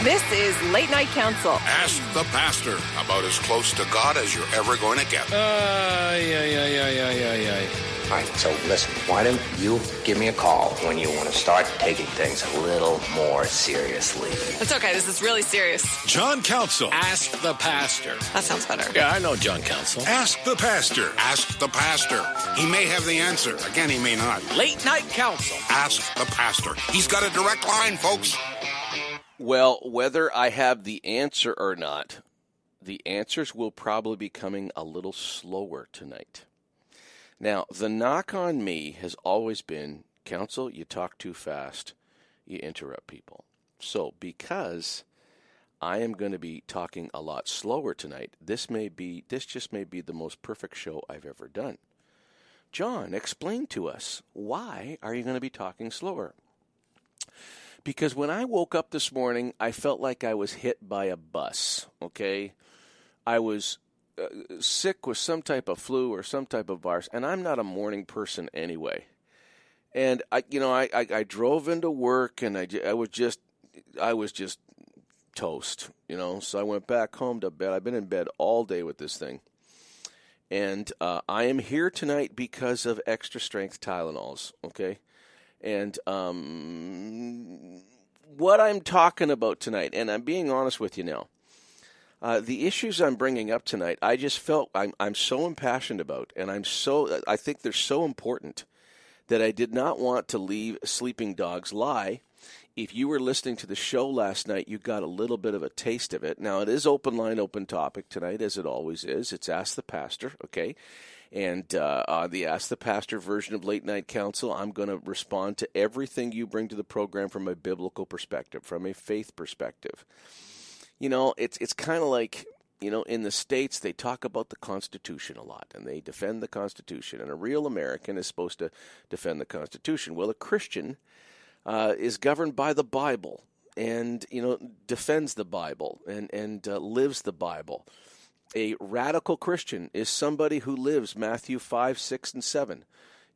This is Late Night Counsel. Ask the pastor about as close to God as you're ever going to get. Uh, yeah, yeah, yeah, yeah, yeah, yeah. All right, so listen, why don't you give me a call when you want to start taking things a little more seriously? It's okay. This is really serious. John Counsel. Ask the pastor. That sounds better. Yeah, I know John Counsel. Ask the pastor. Ask the pastor. He may have the answer. Again, he may not. Late Night Counsel. Ask the pastor. He's got a direct line, folks. Well, whether I have the answer or not, the answers will probably be coming a little slower tonight. Now, the knock on me has always been counsel, you talk too fast, you interrupt people. So, because I am going to be talking a lot slower tonight, this may be this just may be the most perfect show I've ever done. John, explain to us why are you going to be talking slower? Because when I woke up this morning, I felt like I was hit by a bus, okay? I was uh, sick with some type of flu or some type of virus, and I'm not a morning person anyway. And I, you know, I, I, I drove into work, and I, I was just, I was just toast, you know. So I went back home to bed. I've been in bed all day with this thing, and uh, I am here tonight because of extra strength Tylenols. Okay, and um, what I'm talking about tonight, and I'm being honest with you now. Uh, the issues I'm bringing up tonight, I just felt I'm, I'm so impassioned about, and I'm so I think they're so important that I did not want to leave sleeping dogs lie. If you were listening to the show last night, you got a little bit of a taste of it. Now it is open line, open topic tonight, as it always is. It's Ask the Pastor, okay? And uh, on the Ask the Pastor version of Late Night Counsel, I'm going to respond to everything you bring to the program from a biblical perspective, from a faith perspective you know, it's it's kind of like you know, in the states they talk about the Constitution a lot, and they defend the Constitution. And a real American is supposed to defend the Constitution. Well, a Christian uh, is governed by the Bible, and you know, defends the Bible and and uh, lives the Bible. A radical Christian is somebody who lives Matthew five, six, and seven.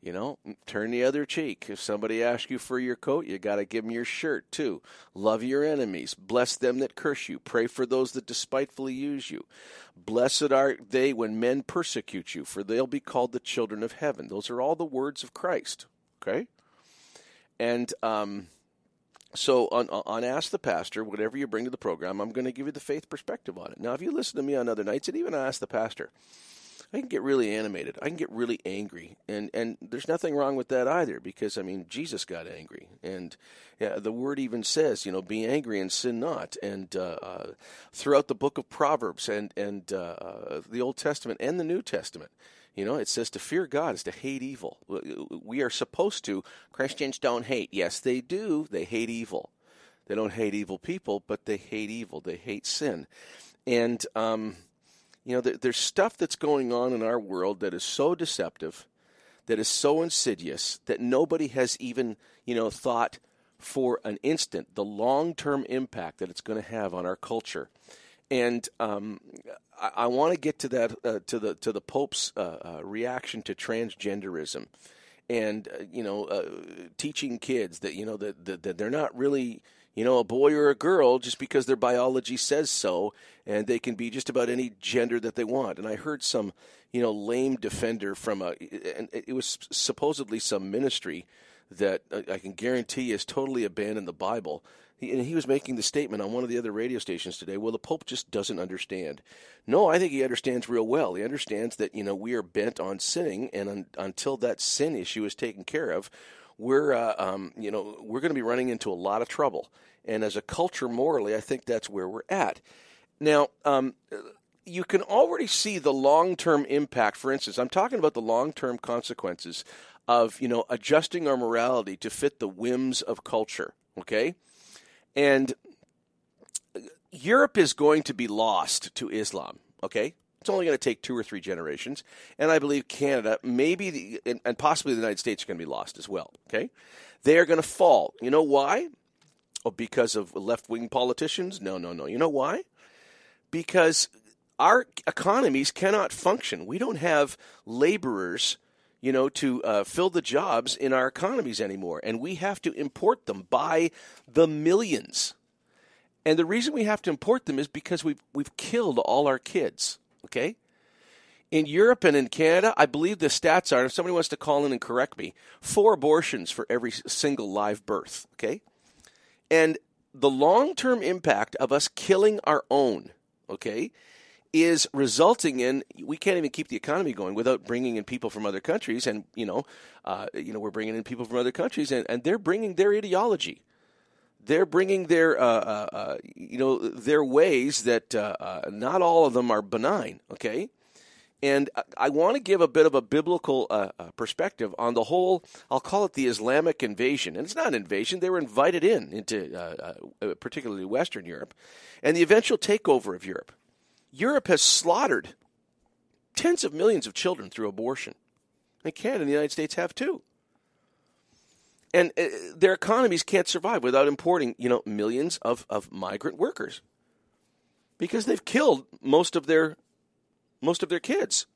You know, turn the other cheek. If somebody asks you for your coat, you got to give them your shirt too. Love your enemies. Bless them that curse you. Pray for those that despitefully use you. Blessed are they when men persecute you, for they'll be called the children of heaven. Those are all the words of Christ. Okay? And um, so on, on Ask the Pastor, whatever you bring to the program, I'm going to give you the faith perspective on it. Now, if you listen to me on other nights, and even Ask the Pastor, I can get really animated. I can get really angry, and and there's nothing wrong with that either, because I mean Jesus got angry, and yeah, the word even says, you know, be angry and sin not. And uh, uh, throughout the book of Proverbs and and uh, uh the Old Testament and the New Testament, you know, it says to fear God is to hate evil. We are supposed to. Christians don't hate. Yes, they do. They hate evil. They don't hate evil people, but they hate evil. They hate sin, and um, you know, there's stuff that's going on in our world that is so deceptive, that is so insidious that nobody has even, you know, thought for an instant the long-term impact that it's going to have on our culture. And um, I, I want to get to that uh, to the to the Pope's uh, uh, reaction to transgenderism, and uh, you know, uh, teaching kids that you know that, that, that they're not really you know, a boy or a girl just because their biology says so, and they can be just about any gender that they want. And I heard some, you know, lame defender from a, and it was supposedly some ministry that I can guarantee has totally abandoned the Bible. He, he was making the statement on one of the other radio stations today. Well, the Pope just doesn't understand. No, I think he understands real well. He understands that you know we are bent on sinning, and un, until that sin issue is taken care of, we're uh, um, you know we're going to be running into a lot of trouble. And as a culture, morally, I think that's where we're at. Now, um, you can already see the long-term impact. For instance, I'm talking about the long-term consequences of you know adjusting our morality to fit the whims of culture. Okay, and Europe is going to be lost to Islam. Okay, it's only going to take two or three generations, and I believe Canada, maybe, the, and, and possibly the United States, are going to be lost as well. Okay, they are going to fall. You know why? Oh, because of left wing politicians? No, no, no. You know why? Because our economies cannot function. We don't have laborers, you know, to uh, fill the jobs in our economies anymore, and we have to import them by the millions. And the reason we have to import them is because we've we've killed all our kids. Okay? In Europe and in Canada, I believe the stats are, if somebody wants to call in and correct me, four abortions for every single live birth. Okay? And the long term impact of us killing our own, okay, is resulting in we can't even keep the economy going without bringing in people from other countries, and you know, uh, you know, we're bringing in people from other countries, and, and they're bringing their ideology, they're bringing their, uh, uh, uh you know, their ways that uh, uh, not all of them are benign, okay. And I want to give a bit of a biblical perspective on the whole. I'll call it the Islamic invasion, and it's not an invasion; they were invited in into, particularly Western Europe, and the eventual takeover of Europe. Europe has slaughtered tens of millions of children through abortion. And Canada and the United States have too. And uh, their economies can't survive without importing, you know, millions of, of migrant workers. Because they've killed most of their most of their kids.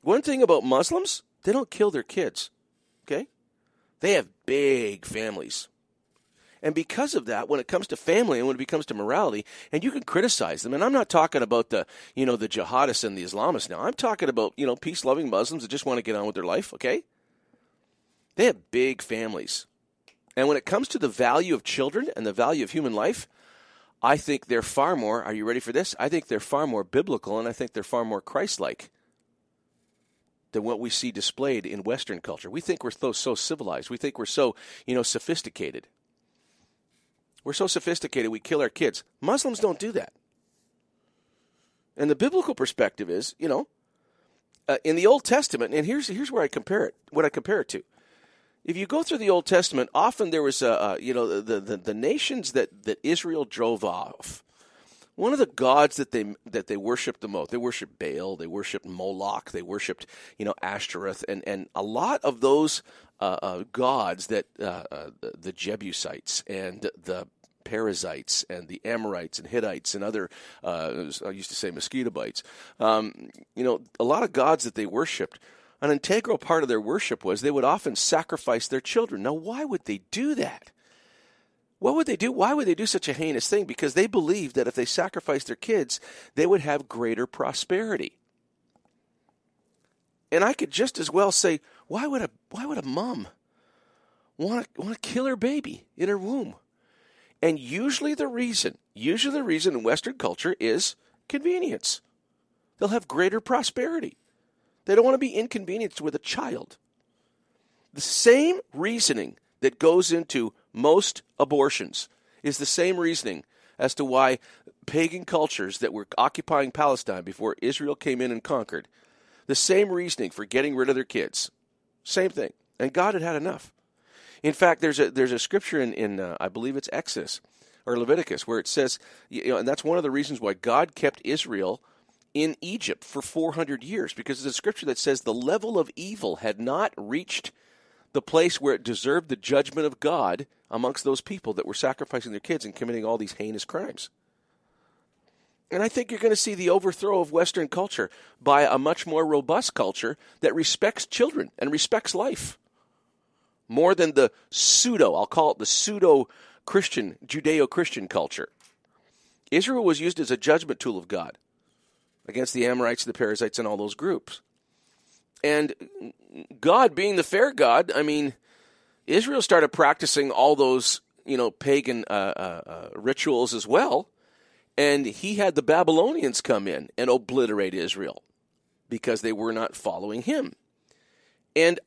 One thing about Muslims, they don't kill their kids. Okay? They have big families. And because of that, when it comes to family and when it comes to morality, and you can criticize them, and I'm not talking about the, you know, the jihadists and the Islamists now. I'm talking about, you know, peace loving Muslims that just want to get on with their life, okay? They have big families. And when it comes to the value of children and the value of human life, I think they're far more, are you ready for this? I think they're far more biblical and I think they're far more Christ like than what we see displayed in Western culture. We think we're so, so civilized. We think we're so, you know, sophisticated. We're so sophisticated, we kill our kids. Muslims don't do that. And the biblical perspective is, you know, uh, in the Old Testament, and here's here's where I compare it. What I compare it to. If you go through the Old Testament, often there was, a, you know, the, the the nations that that Israel drove off. One of the gods that they that they worshipped the most, they worshipped Baal, they worshipped Moloch, they worshipped, you know, Ashtoreth, and and a lot of those uh, uh, gods that uh, uh, the, Jebusites and the Perizzites and the Amorites and Hittites and other, uh, I used to say mosquito bites, um, you know, a lot of gods that they worshipped. An integral part of their worship was they would often sacrifice their children. Now, why would they do that? What would they do? Why would they do such a heinous thing? Because they believed that if they sacrificed their kids, they would have greater prosperity. And I could just as well say, why would a why would a mom want to want to kill her baby in her womb? And usually the reason, usually the reason in Western culture is convenience. They'll have greater prosperity. They don't want to be inconvenienced with a child. The same reasoning that goes into most abortions is the same reasoning as to why pagan cultures that were occupying Palestine before Israel came in and conquered, the same reasoning for getting rid of their kids same thing. And God had had enough. In fact, there's a there's a scripture in in uh, I believe it's Exodus or Leviticus where it says, you know, and that's one of the reasons why God kept Israel in Egypt for 400 years because there's a scripture that says the level of evil had not reached the place where it deserved the judgment of God amongst those people that were sacrificing their kids and committing all these heinous crimes. And I think you're going to see the overthrow of Western culture by a much more robust culture that respects children and respects life more than the pseudo, I'll call it the pseudo Christian, Judeo Christian culture. Israel was used as a judgment tool of God against the Amorites, the Perizzites, and all those groups. And God, being the fair God, I mean, Israel started practicing all those, you know, pagan uh, uh, uh, rituals as well and he had the Babylonians come in and obliterate Israel because they were not following him. And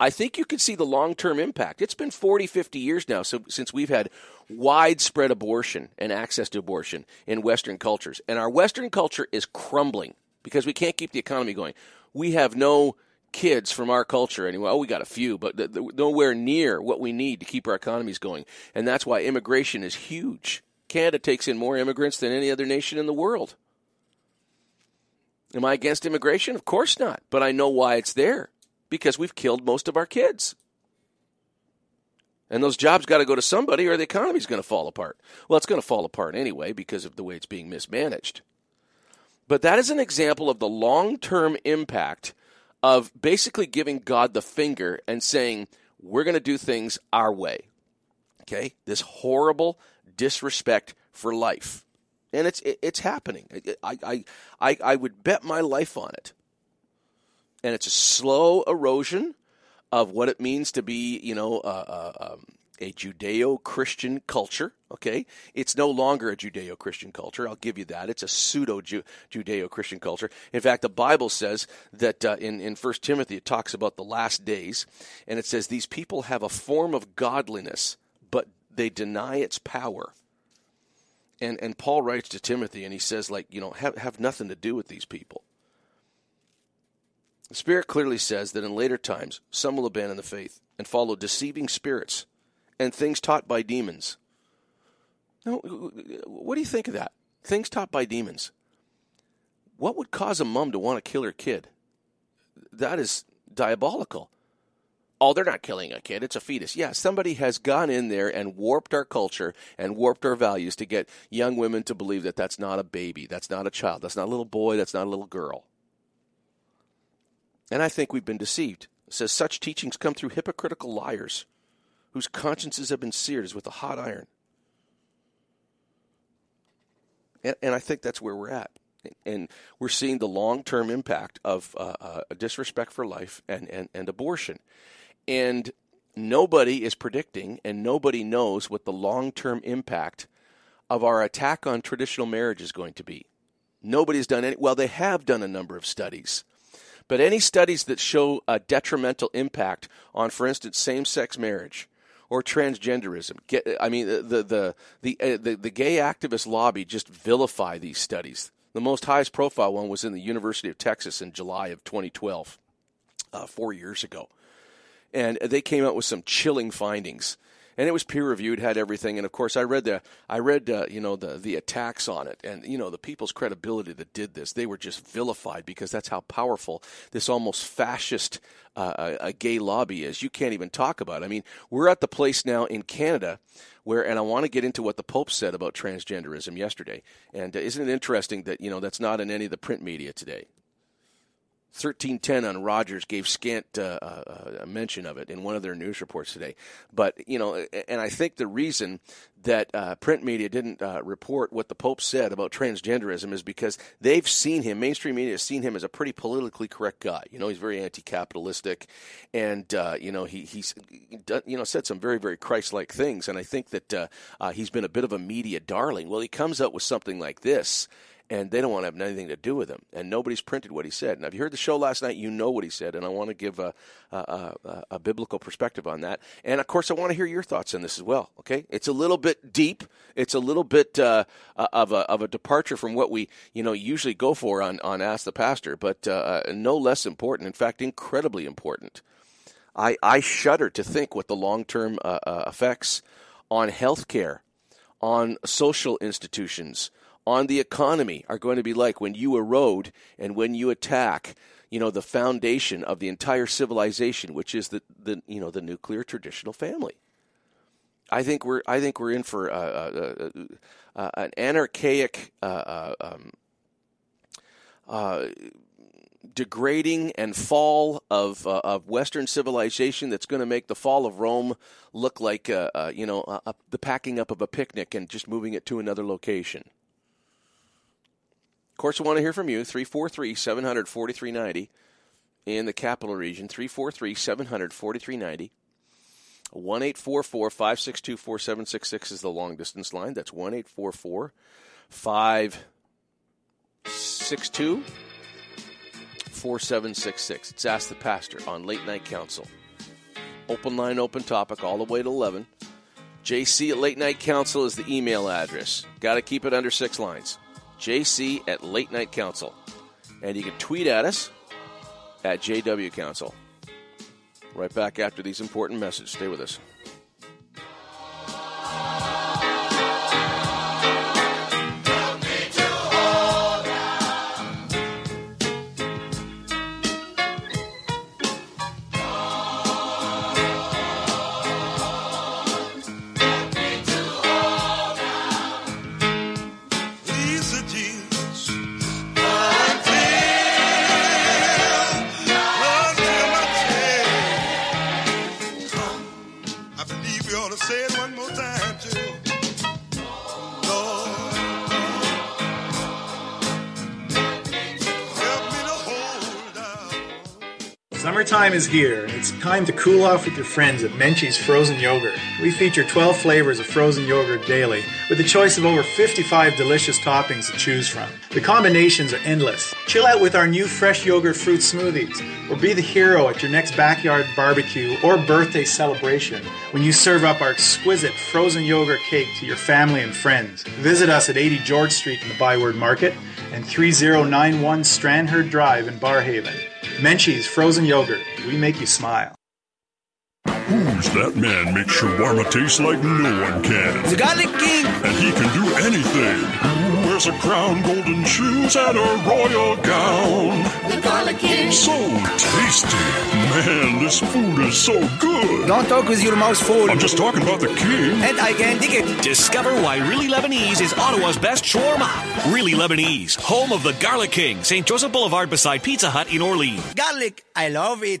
I think you can see the long term impact. It's been 40, 50 years now so, since we've had widespread abortion and access to abortion in Western cultures. And our Western culture is crumbling because we can't keep the economy going. We have no kids from our culture anyway. Oh, we got a few, but nowhere near what we need to keep our economies going. And that's why immigration is huge. Canada takes in more immigrants than any other nation in the world. Am I against immigration? Of course not. But I know why it's there because we've killed most of our kids. And those jobs got to go to somebody or the economy's going to fall apart. Well, it's going to fall apart anyway because of the way it's being mismanaged. But that is an example of the long term impact of basically giving God the finger and saying, we're going to do things our way. Okay, this horrible disrespect for life, and it's it, it's happening. I, I I I would bet my life on it, and it's a slow erosion of what it means to be, you know, uh, uh, um, a Judeo Christian culture. Okay, it's no longer a Judeo Christian culture. I'll give you that. It's a pseudo Judeo Christian culture. In fact, the Bible says that uh, in in First Timothy it talks about the last days, and it says these people have a form of godliness, but they deny its power. And and Paul writes to Timothy, and he says, like, you know, have have nothing to do with these people. The Spirit clearly says that in later times some will abandon the faith and follow deceiving spirits and things taught by demons. Now, what do you think of that? Things taught by demons. What would cause a mom to want to kill her kid? That is diabolical. Oh, they're not killing a kid. It's a fetus. Yeah, somebody has gone in there and warped our culture and warped our values to get young women to believe that that's not a baby, that's not a child, that's not a little boy, that's not a little girl. And I think we've been deceived. It says such teachings come through hypocritical liars whose consciences have been seared as with a hot iron. And, and I think that's where we're at. And we're seeing the long term impact of uh, uh, disrespect for life and, and, and abortion. And nobody is predicting and nobody knows what the long term impact of our attack on traditional marriage is going to be. Nobody's done any, well, they have done a number of studies. But any studies that show a detrimental impact on, for instance, same sex marriage or transgenderism. I mean, the the the, uh, the the gay activist lobby just vilify these studies. The most highest profile one was in the University of Texas in July of 2012, uh, four years ago, and they came out with some chilling findings and it was peer reviewed, had everything. And of course, I read the I read uh, you know the the attacks on it, and you know the people's credibility that did this. They were just vilified because that's how powerful this almost fascist uh, a, gay lobby is. You can't even talk about. It. I mean, we're at the place now in Canada where, and I want to get into what the Pope said about transgenderism yesterday. And uh, isn't it interesting that you know that's not in any of the print media today? 1310 on Rogers gave scant uh, uh, mention of it in one of their news reports today. But, you know, and I think the reason that uh, print media didn't uh, report what the Pope said about transgenderism is because they've seen him, mainstream media has seen him as a pretty politically correct guy. You know, he's very anti capitalistic and, uh, you know, he, he's, you know, said some very, very Christ like things. And I think that uh, he's been a bit of a media darling. Well, he comes up with something like this and they don't want to have anything to do with him. And nobody's printed what he said. Now, if you heard the show last night, you know what he said, and I want to give a, a, a, a, biblical perspective on that. And of course, I want to hear your thoughts on this as well. Okay, it's a little bit deep. It's a little bit uh, uh of a of a departure from what we you know usually go for on on Ask the Pastor, but uh, uh, no less important. In fact, incredibly important. I I shudder to think what the long term uh, uh, effects on healthcare, on social institutions on the economy are going to be like when you erode and when you attack you know the foundation of the entire civilization which is the, the you know the nuclear traditional family i think we're i think we're in for uh, uh, uh, uh an anarchaic uh, uh, um, degrading and fall of of Western civilization that's going to make the fall of Rome look like you know the packing up of a picnic and just moving it to another location. Of course, I want to hear from you. 343 700 4390 in the capital region. 343 700 4390. 1 562 4766 is the long distance line. That's 1 562 4766. It's Ask the Pastor on Late Night Counsel. Open line, open topic, all the way to 11. JC at Late Night Counsel is the email address. Got to keep it under six lines jc at Late Night counsel. And you can tweet at us at JW Counsel. Right back after these important messages. Stay with us. Summertime is here, and it's time to cool off with your friends at Menchie's Frozen Yogurt. We feature 12 flavors of frozen yogurt daily, with a choice of over 55 delicious toppings to choose from. The combinations are endless. Chill out with our new fresh yogurt fruit smoothies, or be the hero at your next backyard barbecue or birthday celebration when you serve up our exquisite frozen yogurt cake to your family and friends. Visit us at 80 George Street in the Byward Market and 3091 Strandherd Drive in Barrhaven. Menchie's Frozen Yogurt. We make you smile. Who's that man makes shawarma taste like no one can? The Garlic King! And he can do anything. Who wears a crown, golden shoes, and a royal gown? The Garlic King! So tasty. Man, this food is so good. Don't talk with your mouth full. I'm just talking about the king. And I can't dig it. Discover why Really Lebanese is Ottawa's best shawarma. Really Lebanese, home of the Garlic King, St. Joseph Boulevard beside Pizza Hut in Orleans. Garlic, I love it.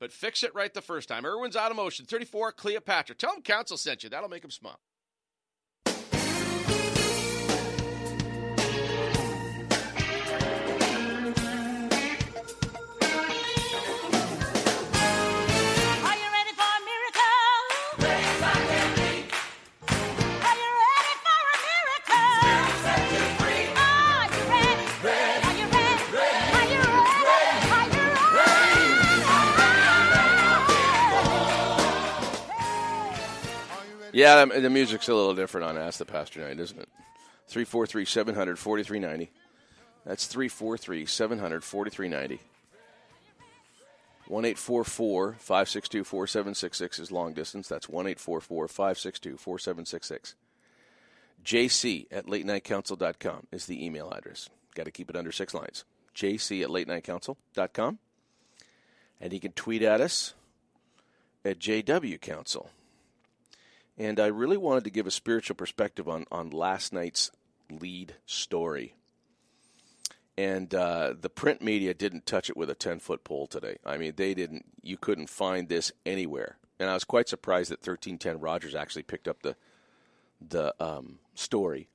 but fix it right the first time. Irwin's Automotion, 34 Cleopatra. Tell them Counsel sent you. That'll make them smile. Yeah, the music's a little different on Ask the Pastor Night, isn't it? 343 700 4390. That's 343 700 4390. 1 562 4766 is long distance. That's 1 562 4766. JC at latenightcounsel.com is the email address. Got to keep it under six lines. JC at latenightcounsel.com. And you can tweet at us at JW Counsel. And I really wanted to give a spiritual perspective on, on last night's lead story. And uh, the print media didn't touch it with a 10 foot pole today. I mean, they didn't, you couldn't find this anywhere. And I was quite surprised that 1310 Rogers actually picked up the, the um, story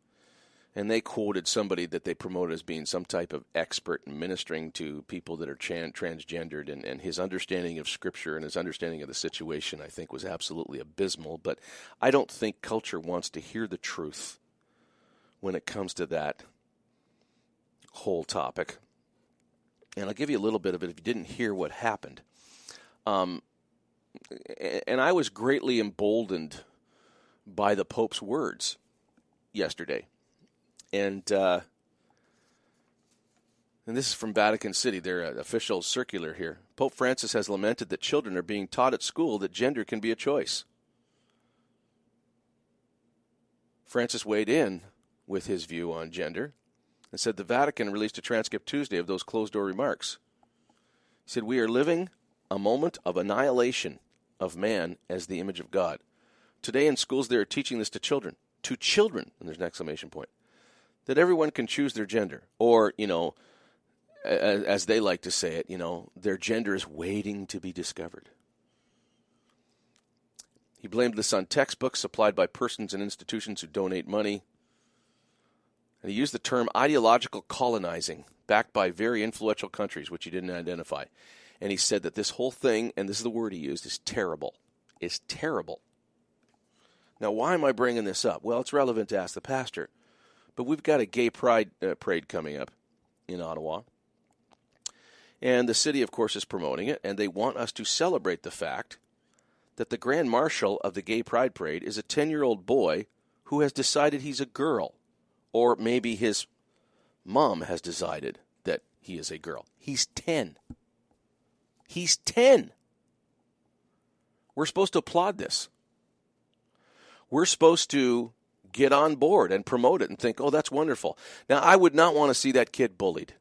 and they quoted somebody that they promoted as being some type of expert in ministering to people that are chan- transgendered, and, and his understanding of Scripture and his understanding of the situation, I think, was absolutely abysmal. But I don't think culture wants to hear the truth when it comes to that whole topic. And I'll give you a little bit of it if you didn't hear what happened. Um, and I was greatly emboldened by the Pope's words yesterday and uh, and this is from Vatican City, their uh, official circular here. Pope Francis has lamented that children are being taught at school that gender can be a choice. Francis weighed in with his view on gender and said the Vatican released a transcript Tuesday of those closed door remarks. He said, We are living a moment of annihilation of man as the image of God. Today in schools, they are teaching this to children. To children, and there's an exclamation point that everyone can choose their gender, or you know, as, as they like to say it, you know, their gender is waiting to be discovered. He blamed this on textbooks supplied by persons and institutions who donate money. And he used the term ideological colonizing, backed by very influential countries, which he didn't identify. And he said that this whole thing, and this is the word he used, is terrible. Is terrible. Now, why am I bringing this up? Well, it's relevant to ask the pastor. But we've got a gay pride uh, parade coming up in Ottawa. And the city, of course, is promoting it, and they want us to celebrate the fact that the Grand Marshal of the Gay Pride Parade is a 10 year old boy who has decided he's a girl. Or maybe his mom has decided that he is a girl. He's 10. He's 10. We're supposed to applaud this. We're supposed to get on board and promote it and think, oh, that's wonderful. Now, I would not want to see that kid bullied.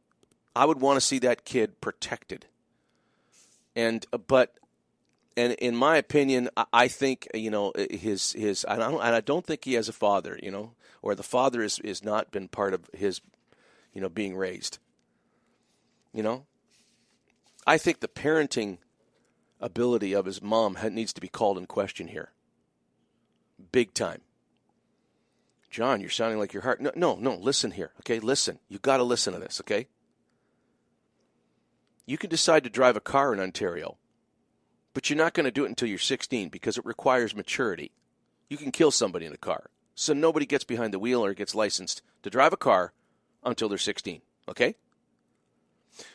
I would want to see that kid protected. And uh, but and in my opinion, I- think you know his his. I don't, and I don't think he has a father. You know, or the father is is not been part of his, you know, being raised. You know, I think the parenting ability of his mom needs to be called in question here. Big time. John, you're sounding like your heart. No, no, no. Listen here, okay? Listen. You got to listen to this, okay? You can decide to drive a car in Ontario, but you're not going to do it until you're 16 because it requires maturity. You can kill somebody in a car, so nobody gets behind the wheel or gets licensed to drive a car until they're 16, okay?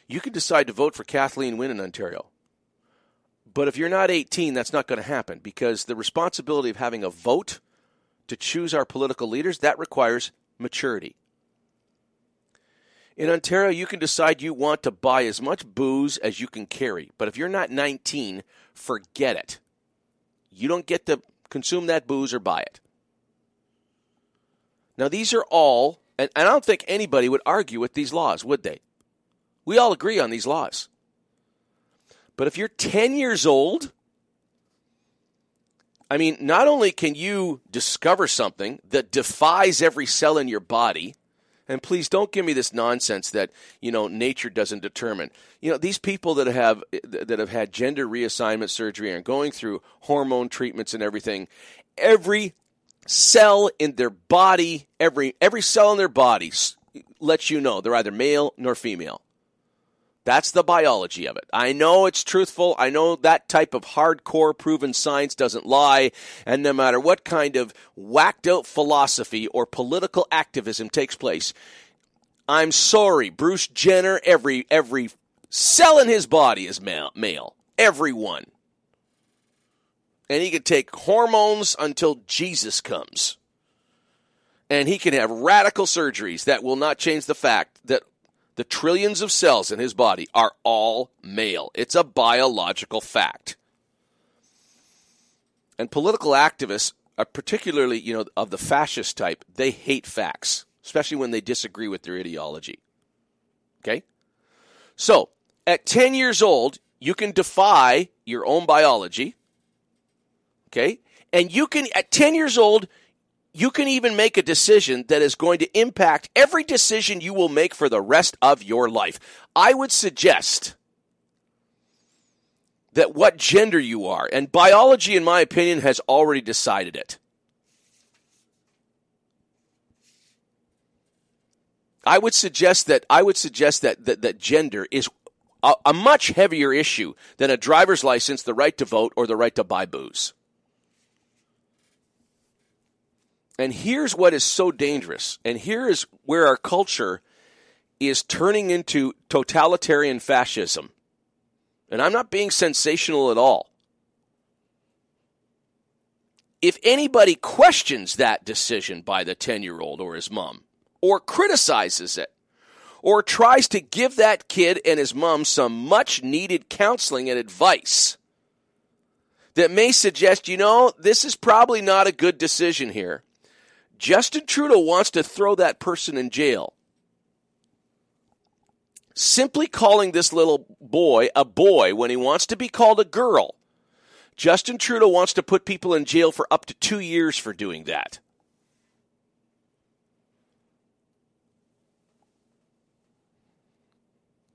You can decide to vote for Kathleen Wynne in Ontario. But if you're not 18, that's not going to happen because the responsibility of having a vote to choose our political leaders, that requires maturity. In Ontario, you can decide you want to buy as much booze as you can carry. But if you're not 19, forget it. You don't get to consume that booze or buy it. Now, these are all, and I don't think anybody would argue with these laws, would they? We all agree on these laws. But if you're 10 years old, I mean, not only can you discover something that defies every cell in your body, and please don't give me this nonsense that you know nature doesn't determine. You know these people that have that have had gender reassignment surgery and going through hormone treatments and everything. Every cell in their body, every every cell in their body lets you know they're either male nor female. That's the biology of it. I know it's truthful. I know that type of hardcore proven science doesn't lie. And no matter what kind of whacked out philosophy or political activism takes place, I'm sorry, Bruce Jenner, every, every cell in his body is male. male. Everyone. And he can take hormones until Jesus comes. And he can have radical surgeries that will not change the fact the trillions of cells in his body are all male. It's a biological fact. And political activists, are particularly you know of the fascist type, they hate facts, especially when they disagree with their ideology. Okay? So, at 10 years old, you can defy your own biology. Okay? And you can at 10 years old, you can even make a decision that is going to impact every decision you will make for the rest of your life. I would suggest that what gender you are, and biology, in my opinion, has already decided it. I would suggest that I would suggest that that, that gender is a, a much heavier issue than a driver's license, the right to vote, or the right to buy booze. And here's what is so dangerous. And here is where our culture is turning into totalitarian fascism. And I'm not being sensational at all. If anybody questions that decision by the 10 year old or his mom, or criticizes it, or tries to give that kid and his mom some much needed counseling and advice that may suggest, you know, this is probably not a good decision here. Justin Trudeau wants to throw that person in jail. Simply calling this little boy a boy when he wants to be called a girl. Justin Trudeau wants to put people in jail for up to two years for doing that.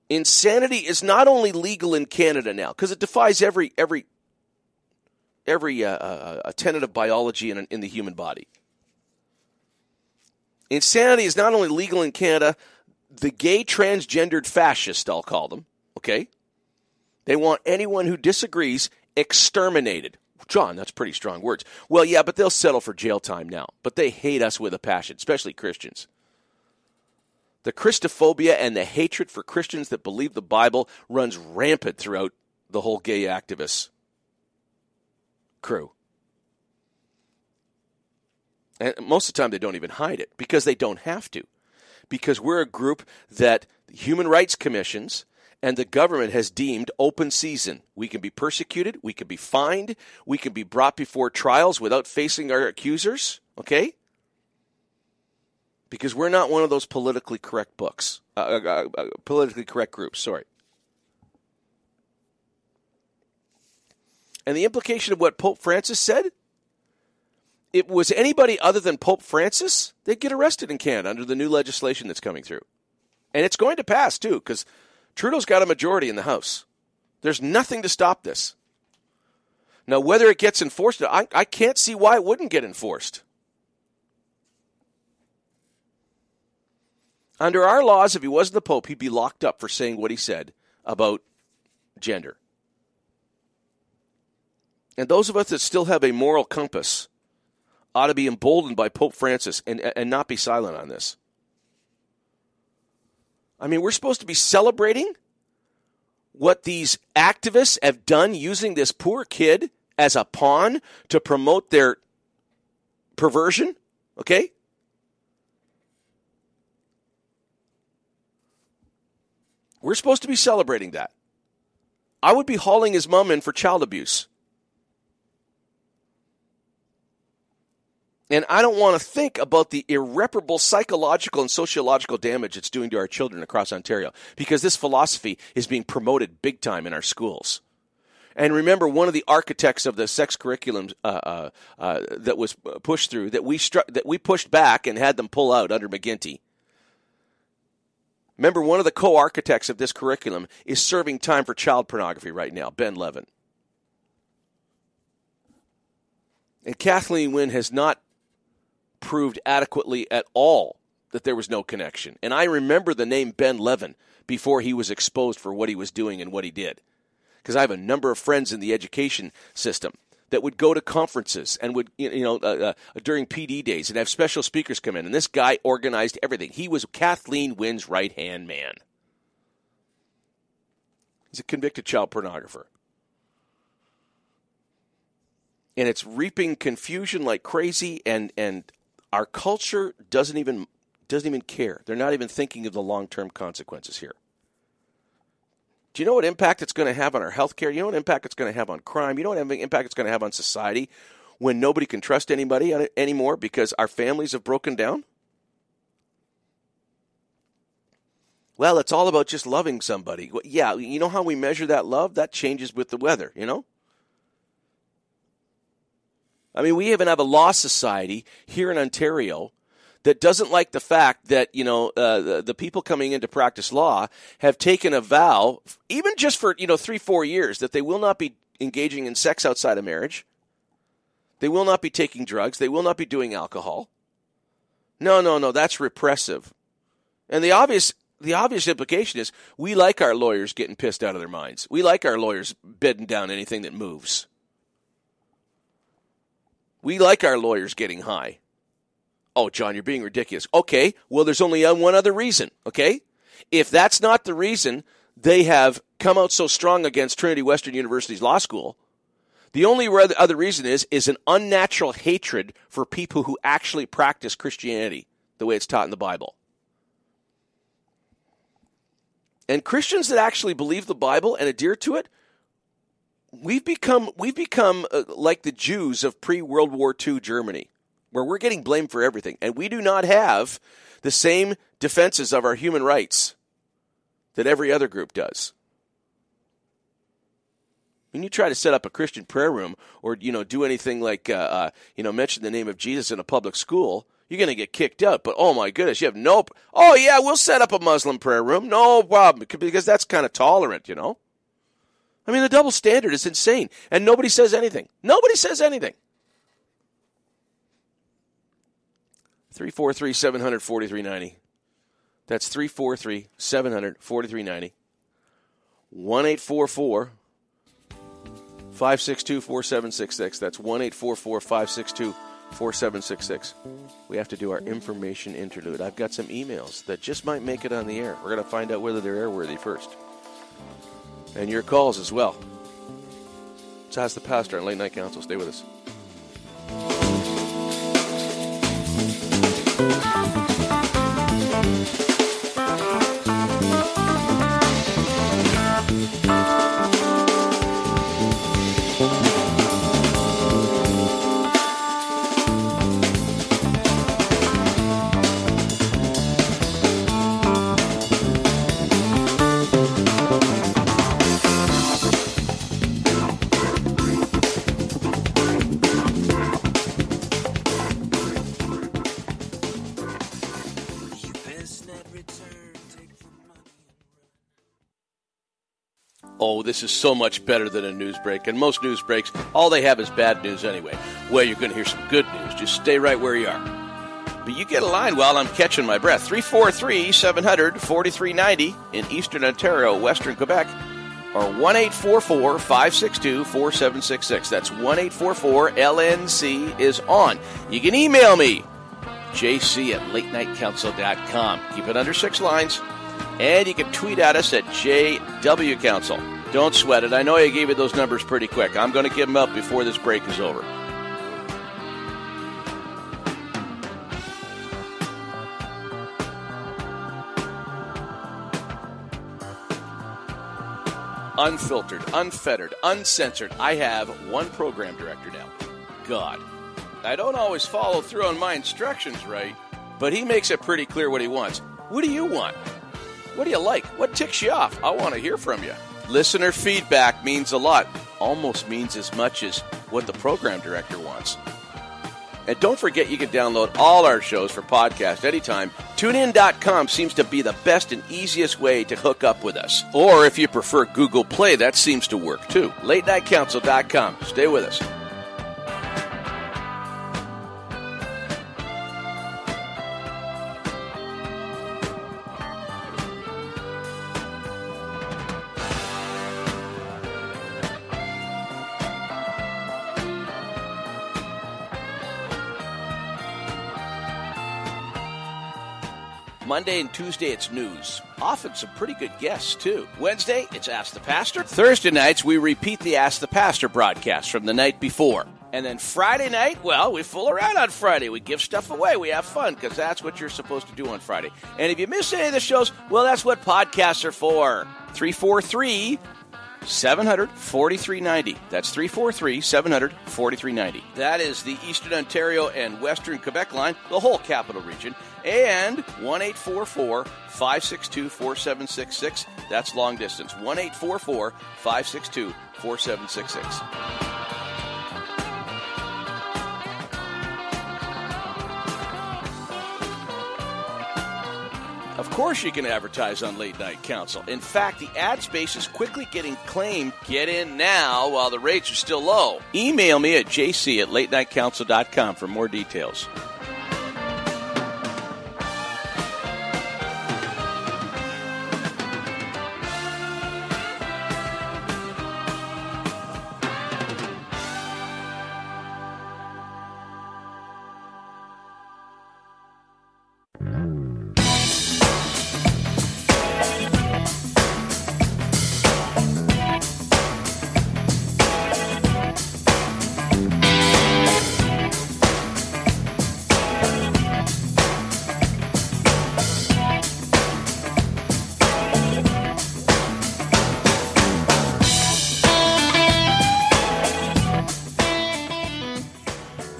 Insanity is not only legal in Canada now because it defies every every every uh, uh, tenet of biology in, in the human body. Insanity is not only legal in Canada, the gay transgendered fascist, I'll call them, okay? They want anyone who disagrees exterminated. John, that's pretty strong words. Well, yeah, but they'll settle for jail time now. But they hate us with a passion, especially Christians. The Christophobia and the hatred for Christians that believe the Bible runs rampant throughout the whole gay activist crew. And most of the time, they don't even hide it because they don't have to. Because we're a group that human rights commissions and the government has deemed open season. We can be persecuted, we can be fined, we can be brought before trials without facing our accusers, okay? Because we're not one of those politically correct books, uh, uh, uh, politically correct groups, sorry. And the implication of what Pope Francis said, it was anybody other than Pope Francis, they'd get arrested in Canada under the new legislation that's coming through. And it's going to pass too, because Trudeau's got a majority in the House. There's nothing to stop this. Now, whether it gets enforced, I, I can't see why it wouldn't get enforced. Under our laws, if he wasn't the Pope, he'd be locked up for saying what he said about gender. And those of us that still have a moral compass ought to be emboldened by Pope Francis and, and not be silent on this. I mean, we're supposed to be celebrating what these activists have done using this poor kid as a pawn to promote their perversion, okay? We're supposed to be celebrating that. I would be hauling his mom in for child abuse. And I don't want to think about the irreparable psychological and sociological damage it's doing to our children across Ontario because this philosophy is being promoted big time in our schools. And remember, one of the architects of the sex curriculum uh, uh, uh, that was pushed through, that we, stru- that we pushed back and had them pull out under McGuinty. Remember, one of the co architects of this curriculum is serving time for child pornography right now, Ben Levin. And Kathleen Wynne has not proved adequately at all that there was no connection. And I remember the name Ben Levin before he was exposed for what he was doing and what he did. Because I have a number of friends in the education system that would go to conferences and would, you know, uh, uh, during PD days and have special speakers come in. And this guy organized everything. He was Kathleen Wynne's right hand man. He's a convicted child pornographer. And it's reaping confusion like crazy, and, and our culture doesn't even doesn't even care. They're not even thinking of the long term consequences here. Do you know what impact it's going to have on our healthcare? You know what impact it's going to have on crime? You know what impact it's going to have on society when nobody can trust anybody anymore because our families have broken down? Well, it's all about just loving somebody. Yeah, you know how we measure that love? That changes with the weather, you know? I mean, we even have a law society here in Ontario that doesn't like the fact that you know uh, the, the, people coming in to practice law have taken a vow, even just for you know three four years, that they will not be engaging in sex outside of marriage. They will not be taking drugs. They will not be doing alcohol. No, no, no. That's repressive. And the obvious the obvious implication is we like our lawyers getting pissed out of their minds. We like our lawyers bedding down anything that moves. We like our lawyers getting high. Oh, John, you're being ridiculous. Okay, well, there's only one other reason, okay? If that's not the reason they have come out so strong against Trinity Western University's law school, the only other reason is is an unnatural hatred for people who actually practice Christianity the way it's taught in the Bible. And Christians that actually believe the Bible and adhere to it we've become we've become uh, like the Jews of pre World War II Germany, where we're getting blamed for everything, and we do not have the same defenses of our human rights that every other group does. When you try to set up a Christian prayer room or you know do anything like uh, uh, you know mention the name of Jesus in a public school, you're going to get kicked out. But oh my goodness, you have no. Oh yeah, we'll set up a Muslim prayer room, no problem, because that's kind of tolerant, you know. I mean, the double standard is insane, and nobody says anything. Nobody says anything. 343 700 4390. That's 343 700 4390. 1 844 562 4766. That's 1 844 562 4766. We have to do our information interlude. I've got some emails that just might make it on the air. We're going to find out whether they're airworthy first and your calls as well. It's Ask the Pastor on Late Night Counsel. Stay with us. This is so much better than a news break. And most news breaks, all they have is bad news anyway. Well, you're going to hear some good news. Just stay right where you are. But you get a line while I'm catching my breath. 343 700 4390 in Eastern Ontario, Western Quebec, or 1 562 4766. That's 1 LNC is on. You can email me, jc at latenightcounsel.com. Keep it under six lines. And you can tweet at us at JW Counsel. Don't sweat it. I know I gave you those numbers pretty quick. I'm going to give them up before this break is over. Unfiltered, unfettered, uncensored. I have one program director now. God. I don't always follow through on my instructions right, but he makes it pretty clear what he wants. What do you want? What do you like? What ticks you off? I want to hear from you. Listener feedback means a lot, almost means as much as what the program director wants. And don't forget you can download all our shows for podcast anytime. TuneIn.com seems to be the best and easiest way to hook up with us. Or if you prefer Google Play, that seems to work too. LateNightCounsel.com. Stay with us. Monday and Tuesday, it's news. Often some pretty good guests, too. Wednesday, it's Ask the Pastor. Thursday nights, we repeat the Ask the Pastor broadcast from the night before. And then Friday night, well, we fool around on Friday. We give stuff away. We have fun because that's what you're supposed to do on Friday. And if you miss any of the shows, well, that's what podcasts are for. 343 700 4390. That's 343 700 4390. That is the Eastern Ontario and Western Quebec line, the whole capital region. And 1 562 4766. That's long distance. 1 562 4766. Of course, you can advertise on Late Night Counsel. In fact, the ad space is quickly getting claimed. Get in now while the rates are still low. Email me at jc at latenightcounsel.com for more details.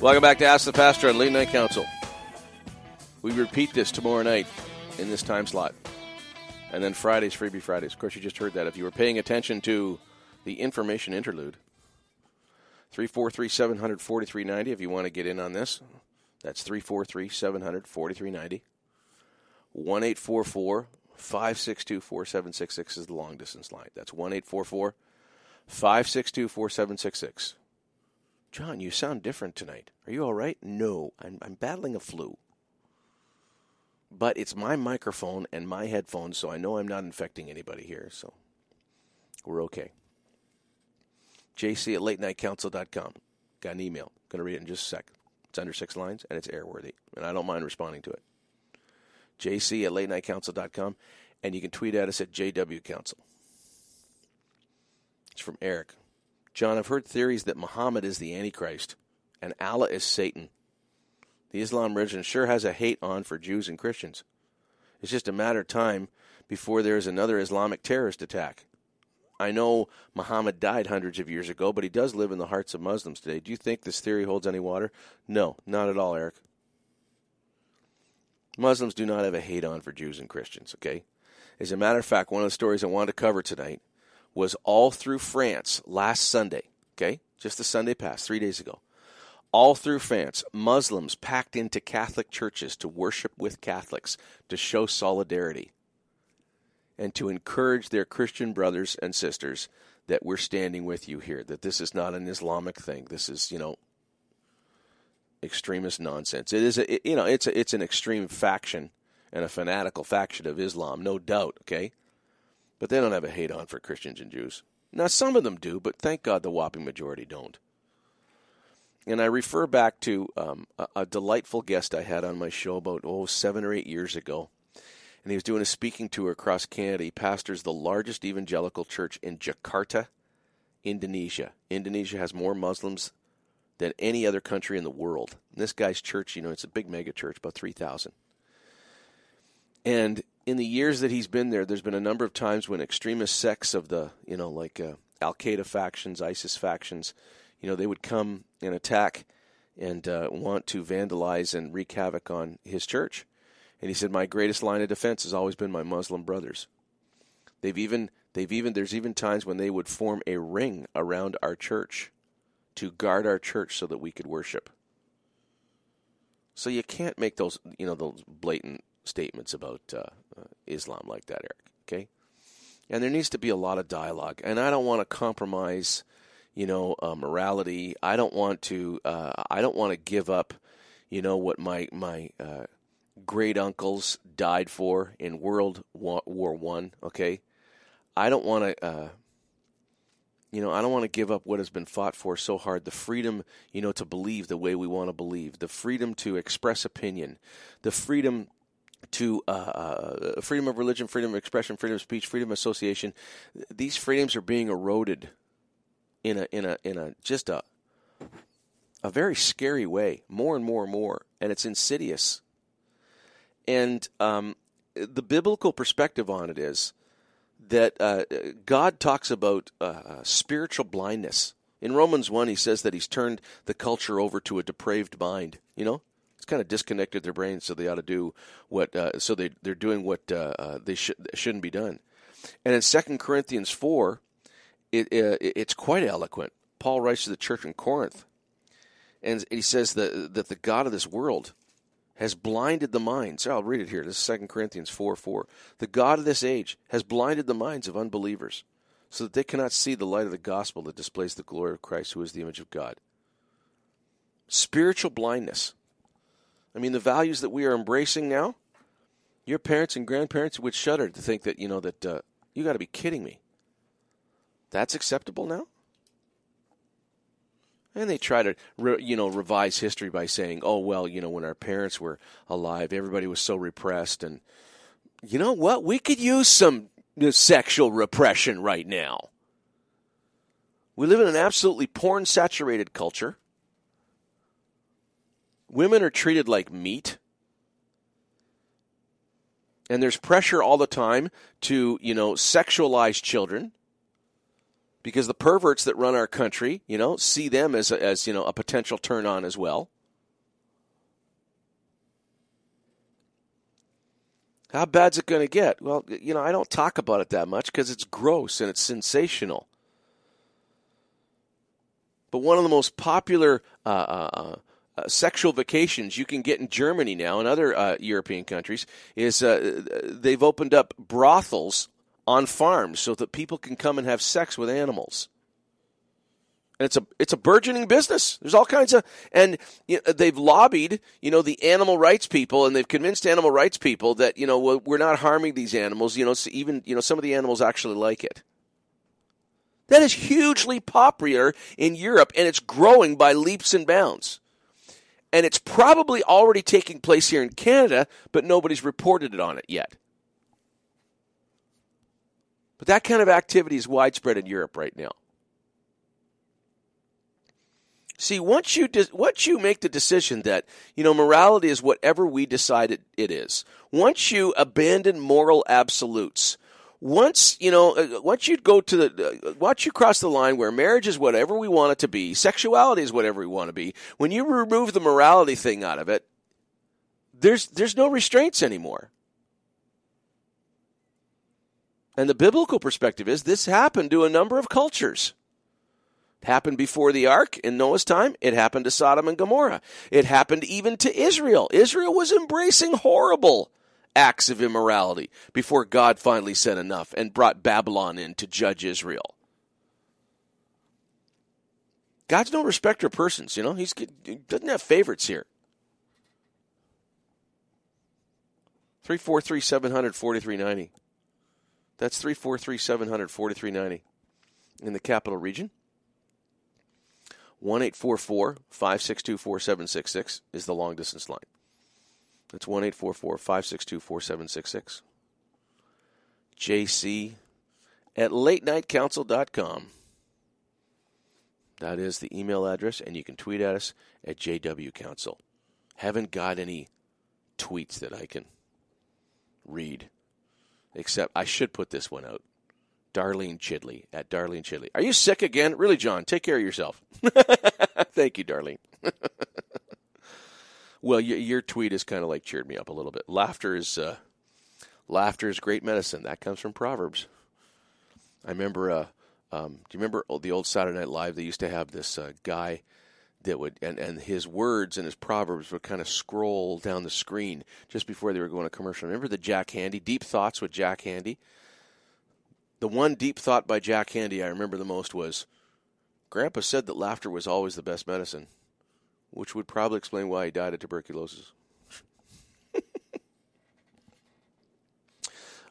Welcome back to Ask the Pastor on Late Night Counsel. We repeat this tomorrow night in this time slot. And then Fridays, Freebie Fridays. Of course, you just heard that. If you were paying attention to the information interlude, 343 700 4390 if you want to get in on this. That's 343 700 4390. 1 844 562 4766 is the long distance line. That's 1 844 562 4766. John, you sound different tonight. Are you all right? No, I'm, I'm battling a flu. But it's my microphone and my headphones, so I know I'm not infecting anybody here, so we're okay. JC at late night latenightcounsel.com. Got an email. Going to read it in just a sec. It's under six lines, and it's airworthy, and I don't mind responding to it. JC at late night latenightcounsel.com, and you can tweet at us at JW Counsel. It's from Eric. John, I've heard theories that Muhammad is the Antichrist and Allah is Satan. The Islam religion sure has a hate on for Jews and Christians. It's just a matter of time before there is another Islamic terrorist attack. I know Muhammad died hundreds of years ago, but he does live in the hearts of Muslims today. Do you think this theory holds any water? No, not at all, Eric. Muslims do not have a hate on for Jews and Christians, okay? As a matter of fact, one of the stories I wanted to cover tonight was all through France last Sunday, okay? Just the Sunday past, three days ago. All through France, Muslims packed into Catholic churches to worship with Catholics to show solidarity. and to encourage their Christian brothers and sisters that we're standing with you here, that this is not an Islamic thing. This is, you know, extremist nonsense. It is, a, it, you know, it's a, it's an extreme faction and a fanatical faction of Islam, no doubt. Okay, but they don't have a hate on for Christians and Jews. Now, some of them do, but thank God the whopping majority don't. And I refer back to um, a, a, delightful guest I had on my show about oh seven or eight years ago, and he was doing a speaking tour across Canada. He pastors the largest evangelical church in Jakarta, Indonesia. Indonesia has more Muslims than any other country in the world. And this guy's church, you know, it's a big mega church, about three thousand. And in the years that he's been there, there's been a number of times when extremist sects of the, you know, like uh, Al Qaeda factions, ISIS factions, you know, they would come and attack and uh, want to vandalize and wreak havoc on his church. And he said, "My greatest line of defense has always been my Muslim brothers. They've even, they've even, there's even times when they would form a ring around our church to guard our church so that we could worship. So you can't make those, you know, those blatant statements about uh, uh, Islam like that, Eric. Okay, and there needs to be a lot of dialogue. And I don't want to compromise, you know, uh, morality. I don't want to. Uh, I don't want to give up, you know, what my my uh, great uncles died for in World War One. Okay, I don't want to. You know, I don't want to give up what has been fought for so hard the freedom, you know, to believe the way we want to believe, the freedom to express opinion, the freedom to uh, uh, freedom of religion, freedom of expression, freedom of speech, freedom of association. These freedoms are being eroded in a in a in a just a a very scary way, more and more and more, and it's insidious. And um, the biblical perspective on it is that uh, God talks about uh, spiritual blindness. In Romans 1, he says that he's turned the culture over to a depraved mind. You know, it's kind of disconnected their brains, so they ought to do what. Uh, so they they're doing what uh, uh, they should shouldn't be done. And in Second Corinthians four, it, uh, it's quite eloquent. Paul writes to the church in Corinth, and he says that that the God of this world has blinded the minds. I'll read it here. This is Second Corinthians four four. The God of this age has blinded the minds of unbelievers, so that they cannot see the light of the gospel that displays the glory of Christ, who is the image of God. Spiritual blindness. I mean, the values that we are embracing now, your parents and grandparents would shudder to think that, you know, that uh, you got to be kidding me. That's acceptable now? And they try to, re, you know, revise history by saying, "Oh well, you know, when our parents were alive, everybody was so repressed, and you know what? We could use some sexual repression right now. We live in an absolutely porn-saturated culture. Women are treated like meat. And there's pressure all the time to, you know, sexualize children because the perverts that run our country, you know, see them as, a, as you know, a potential turn on as well. How bad's it going to get? Well, you know, I don't talk about it that much because it's gross and it's sensational. But one of the most popular uh, uh, uh sexual vacations you can get in Germany now and other uh, European countries is uh, they've opened up brothels on farms so that people can come and have sex with animals. And it's a it's a burgeoning business. There's all kinds of and you know, they've lobbied you know the animal rights people and they've convinced animal rights people that you know we're not harming these animals. You know so even you know some of the animals actually like it. That is hugely popular in Europe and it's growing by leaps and bounds and it's probably already taking place here in Canada, but nobody's reported it on it yet. But that kind of activity is widespread in Europe right now. See, once you de- once you make the decision that you know morality is whatever we decide it, it is, once you abandon moral absolutes, once you know uh, once you go to the uh, once you cross the line where marriage is whatever we want it to be sexuality is whatever we want to be when you remove the morality thing out of it there's there's no restraints anymore and the biblical perspective is this happened to a number of cultures it happened before the ark in Noah's time. It happened to Sodom and Gomorrah. It happened even to Israel. Israel was embracing horrible acts of immorality before God finally said enough and brought Babylon in to judge Israel. God's no respecter of persons, you know. He's, he doesn't have favorites here. 343 700 4390. That's 343 700 4390 in the capital region. 1 562 4766 is the long distance line. That's 1 562 4766. JC at latenightcounsel.com. That is the email address, and you can tweet at us at JW Counsel. Haven't got any tweets that I can read, except I should put this one out. Darlene Chidley at Darlene Chidley. Are you sick again? Really, John? Take care of yourself. Thank you, Darlene. well, your, your, tweet has kind of like cheered me up a little bit. Laughter is uh, laughter is great medicine. That comes from Proverbs. I remember. Uh, um, do you remember the old Saturday Night Live? They used to have this uh, guy that would, and, and his words and his proverbs would kind of scroll down the screen just before they were going to commercial. Remember the Jack Handey Deep Thoughts with Jack Handey. The one deep thought by Jack Handey I remember the most was Grandpa said that laughter was always the best medicine, which would probably explain why he died of tuberculosis.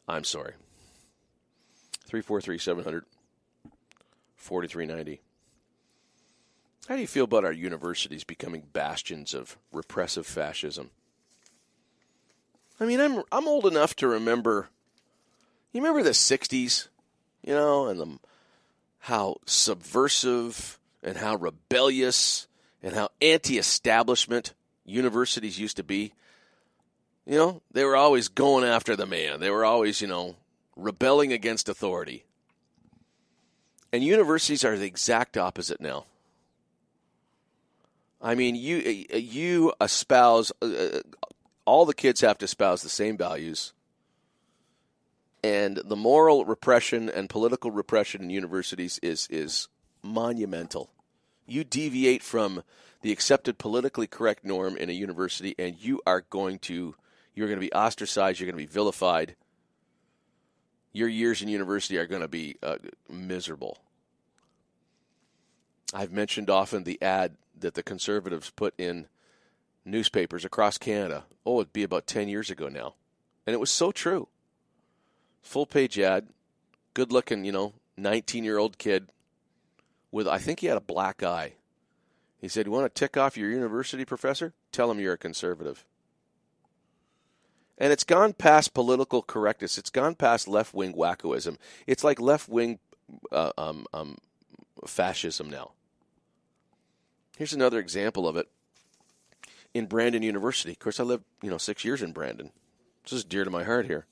I'm sorry. 343 700 4390. How do you feel about our universities becoming bastions of repressive fascism? I mean, I'm I'm old enough to remember. You remember the '60s, you know, and the, how subversive and how rebellious and how anti-establishment universities used to be. You know, they were always going after the man. They were always, you know, rebelling against authority. And universities are the exact opposite now. I mean, you you espouse uh, all the kids have to espouse the same values, and the moral repression and political repression in universities is is monumental. You deviate from the accepted politically correct norm in a university, and you are going to you're going to be ostracized. You're going to be vilified. Your years in university are going to be uh, miserable. I've mentioned often the ad that the conservatives put in newspapers across Canada. Oh, it'd be about 10 years ago now. And it was so true. Full page ad, good looking, you know, 19 year old kid with, I think he had a black eye. He said, You want to tick off your university professor? Tell him you're a conservative. And it's gone past political correctness. It's gone past left wing wackoism. It's like left wing uh, um, um, fascism now. Here's another example of it in Brandon University. Of course, I lived, you know, six years in Brandon. This is dear to my heart here.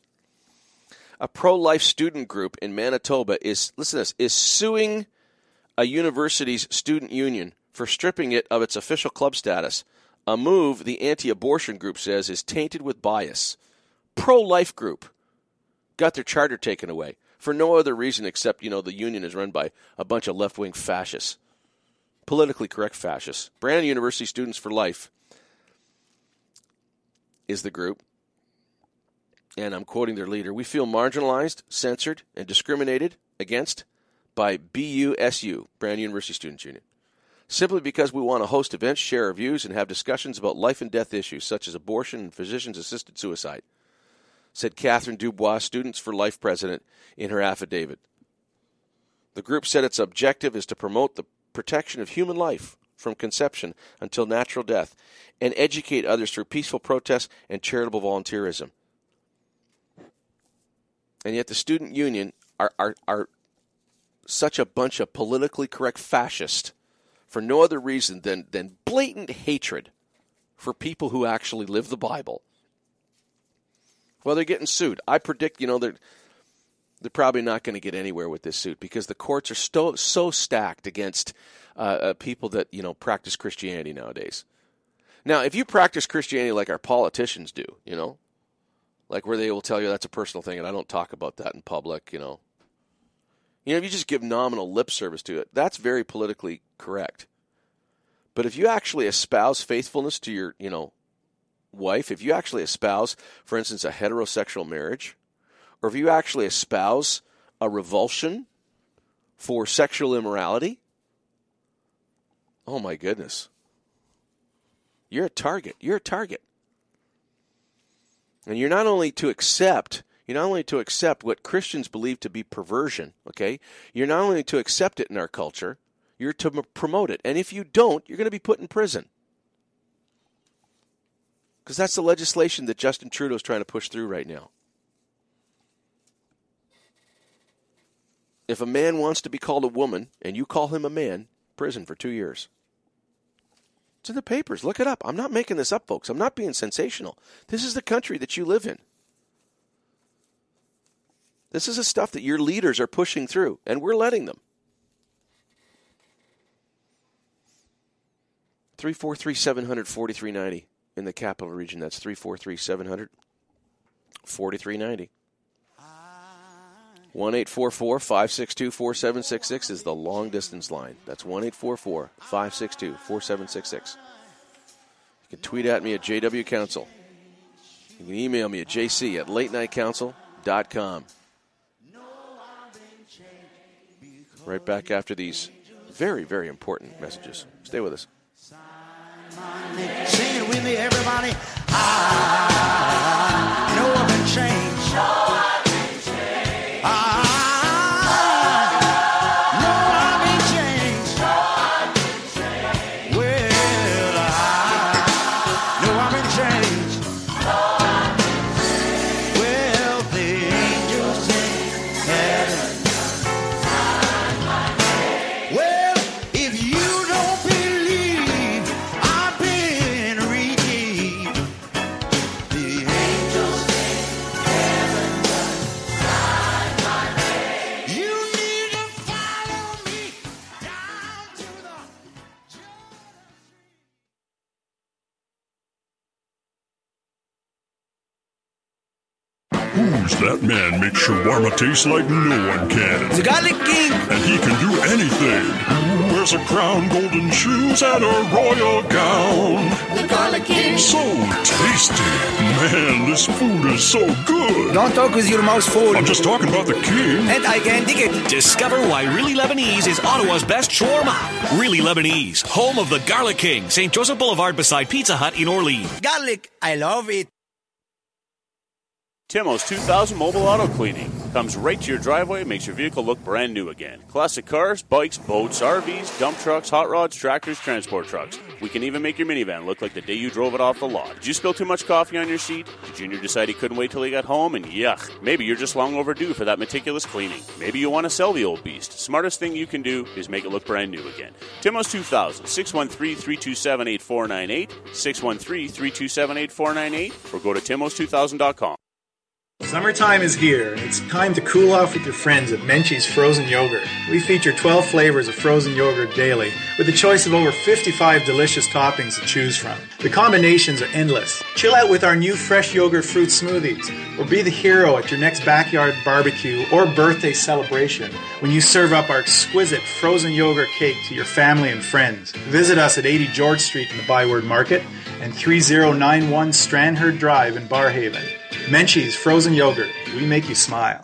A pro-life student group in Manitoba is listen to this is suing a university's student union for stripping it of its official club status. A move the anti-abortion group says is tainted with bias. Pro-life group got their charter taken away for no other reason except you know the union is run by a bunch of left-wing fascists politically correct fascists. Brandon University Students for Life is the group. And I'm quoting their leader. We feel marginalized, censored, and discriminated against by BUSU, Brandon University Students Union, simply because we want to host events, share our views, and have discussions about life and death issues such as abortion and physicians assisted suicide, said Catherine Dubois, Students for Life president, in her affidavit. The group said its objective is to promote the protection of human life from conception until natural death, and educate others through peaceful protest and charitable volunteerism. And yet, the student union are, are, are such a bunch of politically correct fascists for no other reason than, than blatant hatred for people who actually live the Bible. Well, they're getting sued. I predict, you know, they're they're probably not going to get anywhere with this suit because the courts are so, so stacked against uh, uh, people that you know practice Christianity nowadays. Now, if you practice Christianity like our politicians do, you know, like where they will tell you that's a personal thing and I don't talk about that in public, you know. You know, if you just give nominal lip service to it, that's very politically correct. But if you actually espouse faithfulness to your, you know, wife, if you actually espouse, for instance, a heterosexual marriage, or if you actually espouse a revulsion for sexual immorality, oh my goodness. You're a target. You're a target. And you're not only to accept, you're not only to accept what Christians believe to be perversion, okay? You're not only to accept it in our culture, you're to m- promote it. And if you don't, you're going to be put in prison. Because that's the legislation that Justin Trudeau is trying to push through right now. If a man wants to be called a woman and you call him a man, prison for two years. It's in the papers. Look it up. I'm not making this up, folks. I'm not being sensational. This is the country that you live in. This is the stuff that your leaders are pushing through, and we're letting them. 343 700 4390 in the capital region. That's 343 700 4390. 1 562 4766 is the long distance line. That's 1 562 4766. You can tweet at me at JW Counsel. You can email me at jc at latenightcounsel.com. Right back after these very, very important messages. Stay with us. Sing it with me, everybody. I know I've been changed. Man makes shawarma taste like no one can? The Garlic King. And he can do anything. Who wears a crown, golden shoes, and a royal gown? The Garlic King. So tasty. Man, this food is so good. Don't talk with your mouth full. I'm just talking about the king. And I can dig it. Discover why Really Lebanese is Ottawa's best shawarma. Really Lebanese, home of the Garlic King, St. Joseph Boulevard beside Pizza Hut in Orleans. Garlic. I love it. Timo's 2000 Mobile Auto Cleaning comes right to your driveway makes your vehicle look brand new again. Classic cars, bikes, boats, RVs, dump trucks, hot rods, tractors, transport trucks. We can even make your minivan look like the day you drove it off the lot. Did you spill too much coffee on your seat? Did Junior decide he couldn't wait till he got home? And yuck, maybe you're just long overdue for that meticulous cleaning. Maybe you want to sell the old beast. Smartest thing you can do is make it look brand new again. Timo's 2000, 613 327 8498, 613 327 8498, or go to timos2000.com. Summertime is here, and it's time to cool off with your friends at Menchie's Frozen Yogurt. We feature 12 flavors of frozen yogurt daily, with a choice of over 55 delicious toppings to choose from. The combinations are endless. Chill out with our new fresh yogurt fruit smoothies, or be the hero at your next backyard barbecue or birthday celebration when you serve up our exquisite frozen yogurt cake to your family and friends. Visit us at 80 George Street in the Byward Market and 3091 Strandherd Drive in Barrhaven. Menchie's Frozen Yogurt. We make you smile.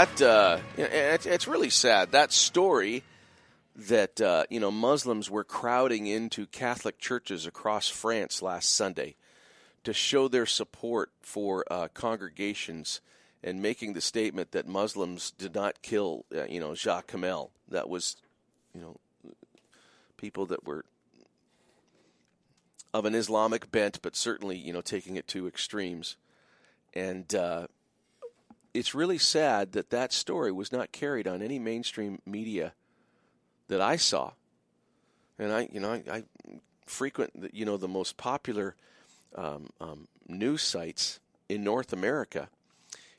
That uh, it, it's really sad. That story that uh, you know Muslims were crowding into Catholic churches across France last Sunday to show their support for uh, congregations and making the statement that Muslims did not kill, uh, you know, Jacques Hamel. That was, you know, people that were of an Islamic bent, but certainly, you know, taking it to extremes. And uh, it's really sad that that story was not carried on any mainstream media that I saw. And I, you know, I, I frequent, you know, the most popular um, um, news sites in North America.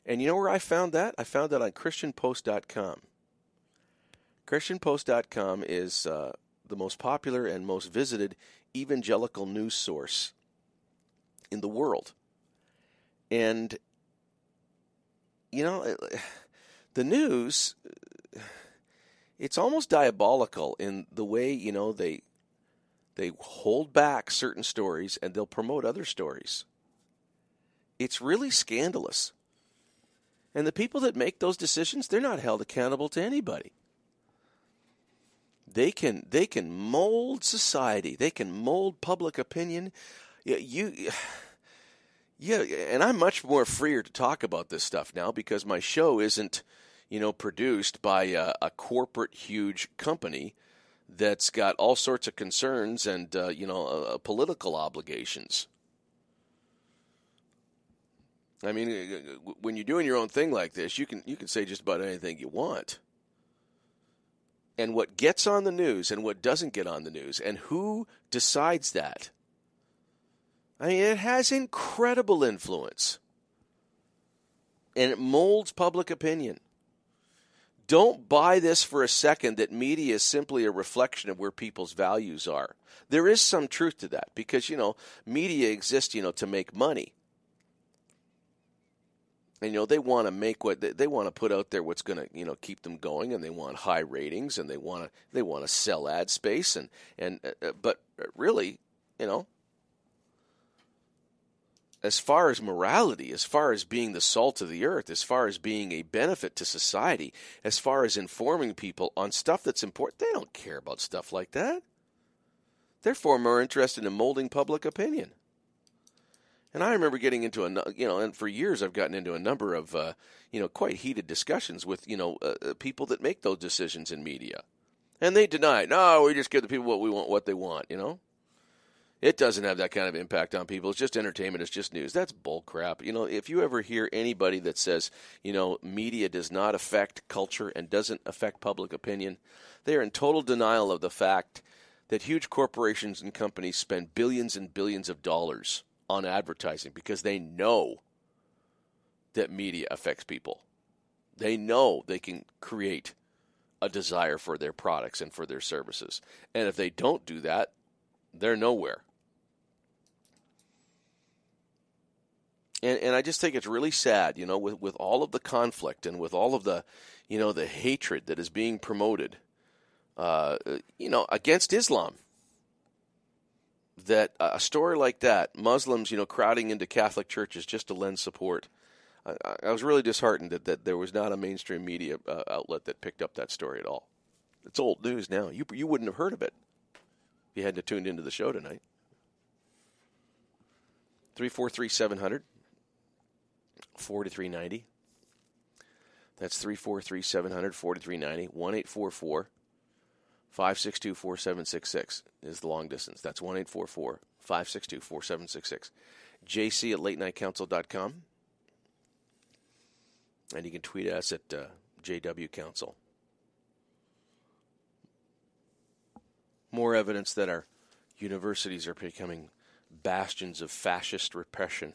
And you know where I found that? I found that on ChristianPost.com. ChristianPost.com is uh, the most popular and most visited evangelical news source in the world. And, you know, the news, it's almost diabolical in the way, you know, they. They hold back certain stories and they'll promote other stories. It's really scandalous. And the people that make those decisions, they're not held accountable to anybody. They can they can mold society. They can mold public opinion. You, you yeah, and I'm much more freer to talk about this stuff now because my show isn't, you know, produced by a, a corporate huge company that's got all sorts of concerns and uh, you know uh, political obligations. I mean, uh, when you're doing your own thing like this, you can you can say just about anything you want. And what gets on the news and what doesn't get on the news, and who decides that? I mean, it has incredible influence, and it molds public opinion. Don't buy this for a second that media is simply a reflection of where people's values are. There is some truth to that because, you know, media exists, you know, to make money. And, you know, they want to make what they, they want to put out there what's going to, you know, keep them going and they want high ratings and they want to, they want to sell ad space and, and, uh, uh but really, you know, as far as morality, as far as being the salt of the earth, as far as being a benefit to society, as far as informing people on stuff that's important, they don't care about stuff like that. They're far more interested in molding public opinion. And I remember getting into a, you know, and for years I've gotten into a number of, uh, you know, quite heated discussions with, you know, uh, uh people that make those decisions in media. And they deny, no, we just give the people what we want, what they want, you know? It doesn't have that kind of impact on people. It's just entertainment. It's just news. That's bull crap. You know, if you ever hear anybody that says, you know, media does not affect culture and doesn't affect public opinion, they are in total denial of the fact that huge corporations and companies spend billions and billions of dollars on advertising because they know that media affects people. They know they can create a desire for their products and for their services. And if they don't do that, they're nowhere. And and I just think it's really sad, you know, with with all of the conflict and with all of the, you know, the hatred that is being promoted, uh, you know, against Islam. That a story like that, Muslims, you know, crowding into Catholic churches just to lend support. I, I was really disheartened that, that there was not a mainstream media uh, outlet that picked up that story at all. It's old news now. You you wouldn't have heard of it if you hadn't tuned into the show tonight. Three four three seven hundred. 4390. That's 343 700 4390. 1 844 562 4766 is the long distance. That's 1 844 562 4766. JC at latenightcounsel.com. And you can tweet us at uh, JW Counsel. More evidence that our universities are becoming bastions of fascist repression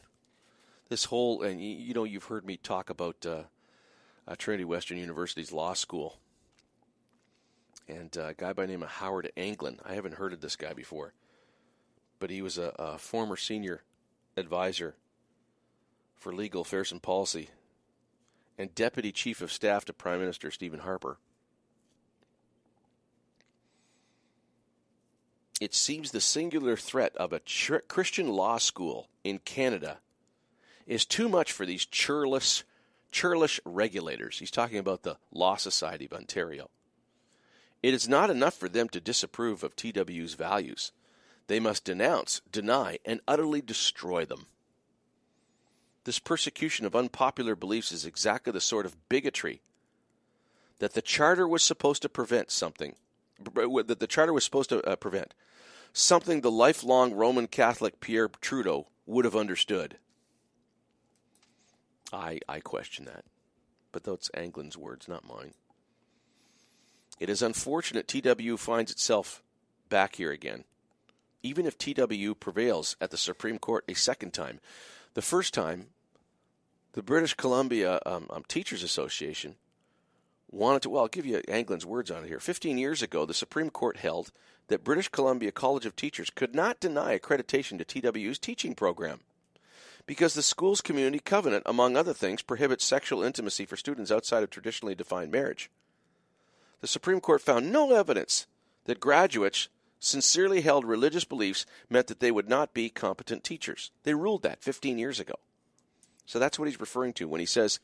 this whole and you know you've heard me talk about uh, uh, Trinity Western University's law school and uh, a guy by the name of Howard Anglin. I haven't heard of this guy before, but he was a, a former senior advisor for legal affairs and policy and deputy chief of staff to Prime Minister Stephen Harper. It seems the singular threat of a Christian law school in Canada is too much for these churlish, churlish regulators. He's talking about the Law Society of Ontario. It is not enough for them to disapprove of TW's values. They must denounce, deny, and utterly destroy them. This persecution of unpopular beliefs is exactly the sort of bigotry that the Charter was supposed to prevent something, that the Charter was supposed to uh, prevent. something the lifelong Roman Catholic Pierre Trudeau would have understood. I, I question that. But that's Anglin's words, not mine. It is unfortunate TW finds itself back here again. Even if TW prevails at the Supreme Court a second time, the first time, the British Columbia um, um, Teachers Association wanted to, well, I'll give you Anglin's words on it here. 15 years ago, the Supreme Court held that British Columbia College of Teachers could not deny accreditation to TW's teaching program because the school's community covenant, among other things, prohibits sexual intimacy for students outside of traditionally defined marriage. The Supreme Court found no evidence that graduates sincerely held religious beliefs meant that they would not be competent teachers. They ruled that 15 years ago. So that's what he's referring to when he says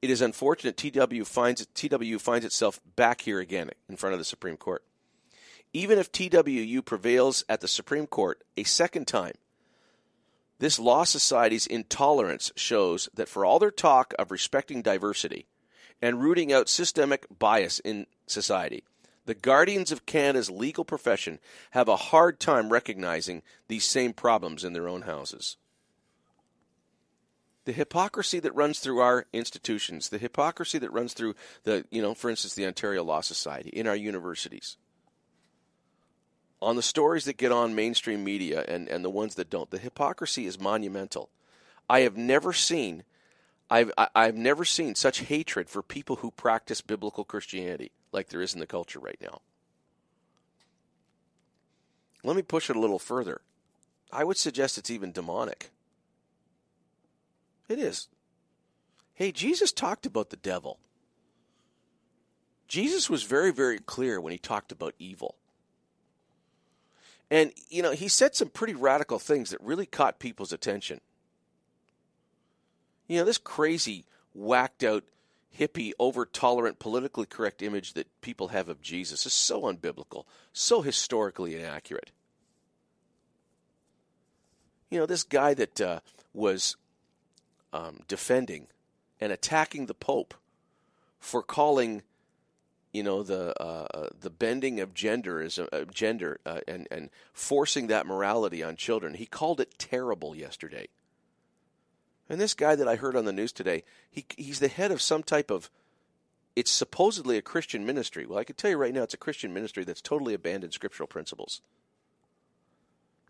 it is unfortunate TW finds TW finds itself back here again in front of the Supreme Court. Even if TWU prevails at the Supreme Court a second time, this Law Society's intolerance shows that for all their talk of respecting diversity and rooting out systemic bias in society, the guardians of Canada's legal profession have a hard time recognizing these same problems in their own houses. The hypocrisy that runs through our institutions, the hypocrisy that runs through the, you know, for instance, the Ontario Law Society, in our universities, on the stories that get on mainstream media and, and the ones that don't, the hypocrisy is monumental. I have never seen I've I've never seen such hatred for people who practice biblical Christianity like there is in the culture right now. Let me push it a little further. I would suggest it's even demonic. It is. Hey, Jesus talked about the devil. Jesus was very, very clear when he talked about evil. And, you know, he said some pretty radical things that really caught people's attention. You know, this crazy, whacked out, hippie, over tolerant, politically correct image that people have of Jesus is so unbiblical, so historically inaccurate. You know, this guy that uh, was um, defending and attacking the Pope for calling you know the uh, uh, the bending of gender is uh, gender uh, and and forcing that morality on children. He called it terrible yesterday. And this guy that I heard on the news today, he he's the head of some type of it's supposedly a Christian ministry. Well, I can tell you right now it's a Christian ministry that's totally abandoned scriptural principles.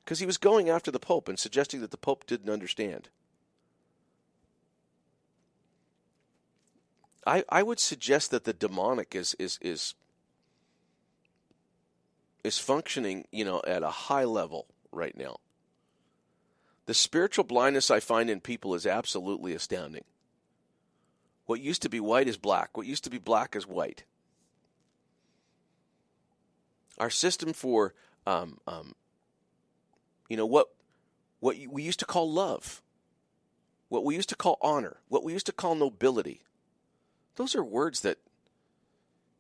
Because he was going after the Pope and suggesting that the Pope didn't understand. I, I would suggest that the demonic is is is is functioning, you know, at a high level right now. The spiritual blindness I find in people is absolutely astounding. What used to be white is black. What used to be black is white. Our system for, um, um, you know, what what we used to call love, what we used to call honor, what we used to call nobility, those are words that,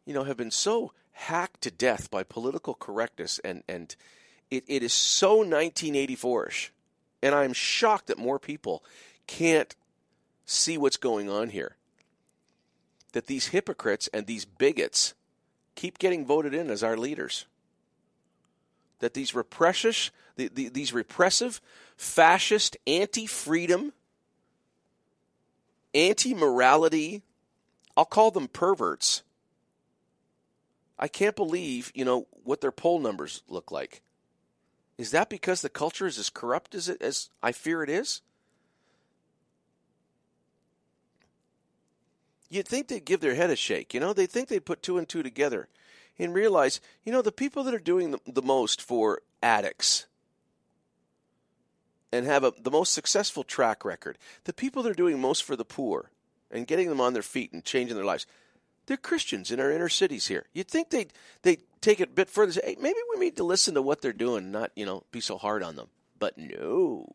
you know, have been so hacked to death by political correctness, and, and it, it is so 1984ish. And I'm shocked that more people can't see what's going on here. That these hypocrites and these bigots keep getting voted in as our leaders. That these repressive, the, the, these repressive, fascist, anti-freedom, anti-morality I'll call them perverts. I can't believe, you know, what their poll numbers look like. Is that because the culture is as corrupt as it as I fear it is? You'd think they'd give their head a shake, you know? They'd think they'd put two and two together and realize, you know, the people that are doing the, the most for addicts and have a, the most successful track record, the people that are doing most for the poor, and getting them on their feet and changing their lives. They're Christians in our inner cities here. You'd think they'd they take it a bit further. Say, hey, maybe we need to listen to what they're doing, not you know be so hard on them. But no.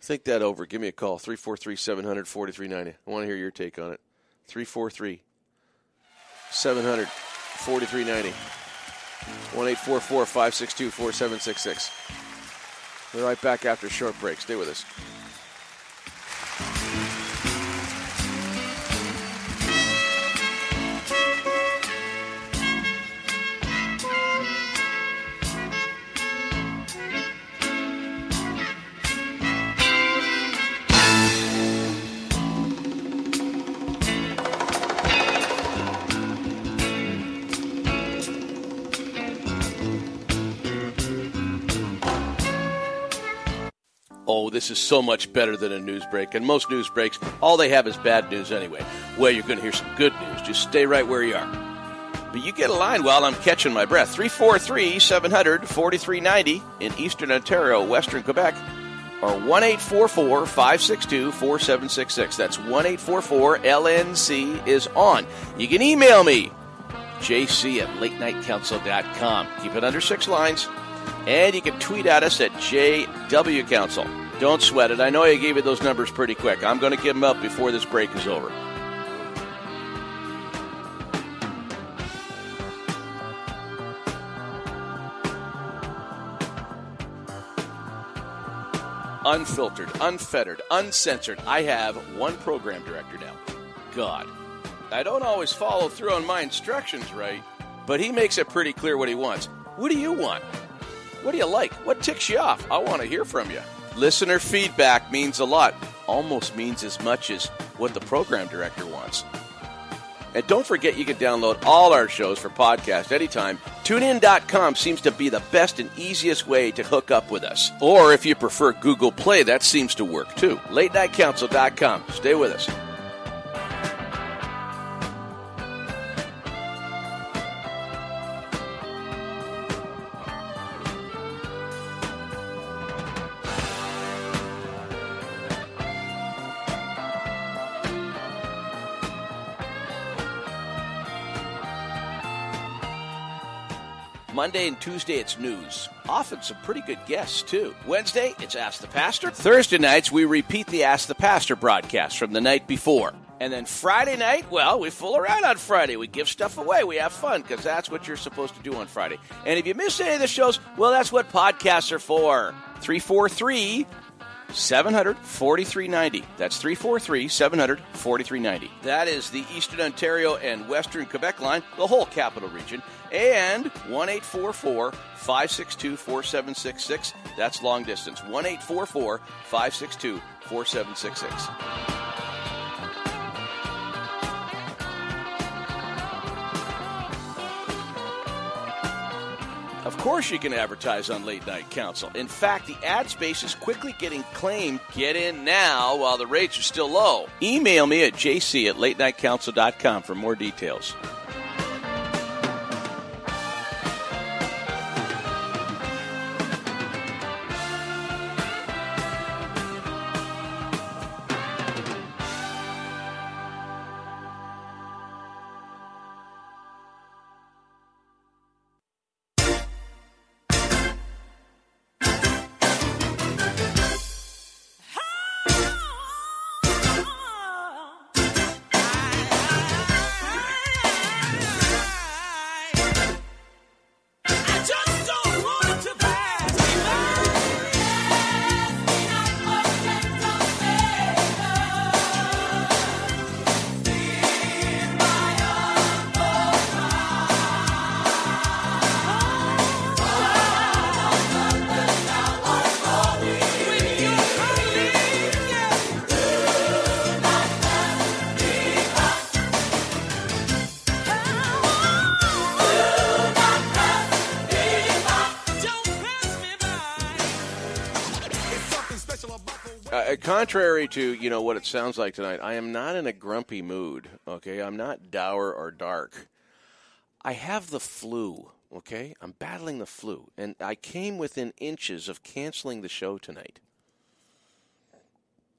Think that over. Give me a call 343 700 4390. I want to hear your take on it. 343 700 4390. 1 562 4766. We're right back after a short break. Stay with us. This is so much better than a news break. And most news breaks, all they have is bad news anyway. Well, you're going to hear some good news. Just stay right where you are. But you get a line while I'm catching my breath. 343 700 4390 in Eastern Ontario, Western Quebec, or 1 562 4766. That's 1 LNC is on. You can email me, jc at latenightcounsel.com. Keep it under six lines. And you can tweet at us at JW Counsel. Don't sweat it. I know I gave you those numbers pretty quick. I'm going to give them up before this break is over. Unfiltered, unfettered, uncensored. I have one program director now. God. I don't always follow through on my instructions right, but he makes it pretty clear what he wants. What do you want? What do you like? What ticks you off? I want to hear from you. Listener feedback means a lot, almost means as much as what the program director wants. And don't forget you can download all our shows for podcast anytime. TuneIn.com seems to be the best and easiest way to hook up with us. Or if you prefer Google Play, that seems to work too. LateNightCounsel.com. Stay with us. Monday and Tuesday, it's news. Often some pretty good guests, too. Wednesday, it's Ask the Pastor. Thursday nights, we repeat the Ask the Pastor broadcast from the night before. And then Friday night, well, we fool around on Friday. We give stuff away. We have fun because that's what you're supposed to do on Friday. And if you miss any of the shows, well, that's what podcasts are for. 343 700 4390. That's 343 700 4390. That is the Eastern Ontario and Western Quebec line, the whole capital region. And 1 562 4766. That's long distance. 1 562 4766. Of course, you can advertise on Late Night Counsel. In fact, the ad space is quickly getting claimed. Get in now while the rates are still low. Email me at jc at latenightcounsel.com for more details. Contrary to you know what it sounds like tonight, I am not in a grumpy mood. Okay, I'm not dour or dark. I have the flu. Okay, I'm battling the flu, and I came within inches of canceling the show tonight.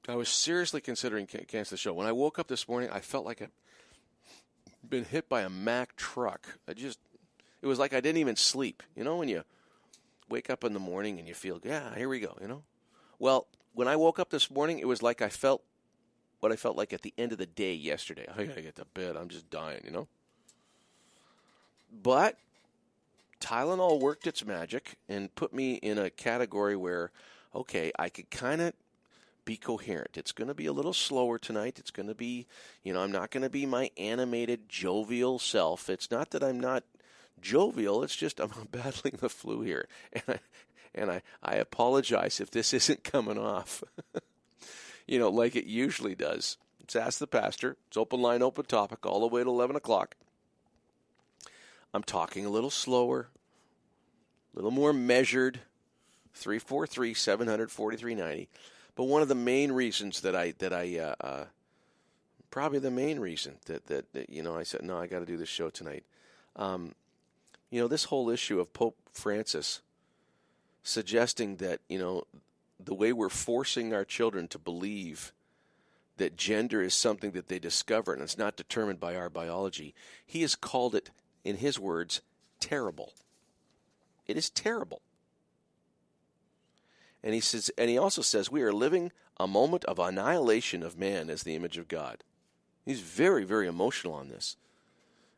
I was seriously considering can- cancel the show. When I woke up this morning, I felt like I'd been hit by a Mack truck. I just, it was like I didn't even sleep. You know, when you wake up in the morning and you feel, yeah, here we go. You know, well, when I woke up this morning, it was like I felt what I felt like at the end of the day yesterday. I gotta get to bed. I'm just dying, you know. But Tylenol worked its magic and put me in a category where, okay, I could kind of be coherent. It's going to be a little slower tonight. It's going to be, you know, I'm not going to be my animated, jovial self. It's not that I'm not jovial. It's just I'm battling the flu here, and I, and I, I apologize if this isn't coming off, you know, like it usually does. It's Ask the Pastor. It's open line, open topic, all the way to 11 o'clock. I'm talking a little slower, a little more measured, 343 700 4390. But one of the main reasons that I, that I, uh, uh, probably the main reason that, that, that, you know, I said, no, I got to do this show tonight. Um, you know, this whole issue of Pope Francis suggesting that, you know, the way we're forcing our children to believe that gender is something that they discover and it's not determined by our biology, he has called it, in his words, terrible. It is terrible. And he says and he also says we are living a moment of annihilation of man as the image of God. He's very, very emotional on this.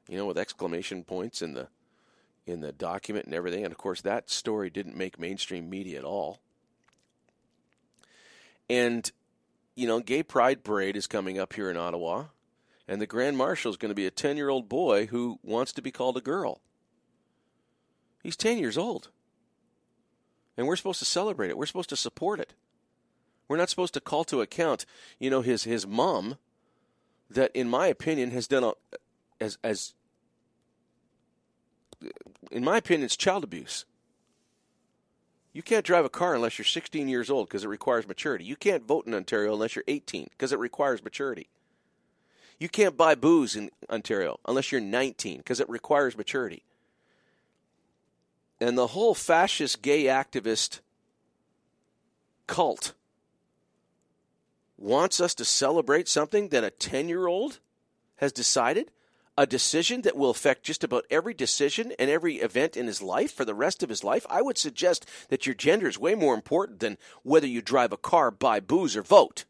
You know, with exclamation points and the in the document and everything. And of course that story didn't make mainstream media at all. And you know, Gay Pride Parade is coming up here in Ottawa, and the Grand Marshal is going to be a 10 year old boy who wants to be called a girl. He's 10 years old. And we're supposed to celebrate it. We're supposed to support it. We're not supposed to call to account, you know, his, his mom, that, in my opinion, has done a, as, as, in my opinion, it's child abuse. You can't drive a car unless you're 16 years old because it requires maturity. You can't vote in Ontario unless you're 18 because it requires maturity. You can't buy booze in Ontario unless you're 19 because it requires maturity. And the whole fascist gay activist cult wants us to celebrate something that a 10 year old has decided a decision that will affect just about every decision and every event in his life for the rest of his life, I would suggest that your gender is way more important than whether you drive a car, buy booze, or vote.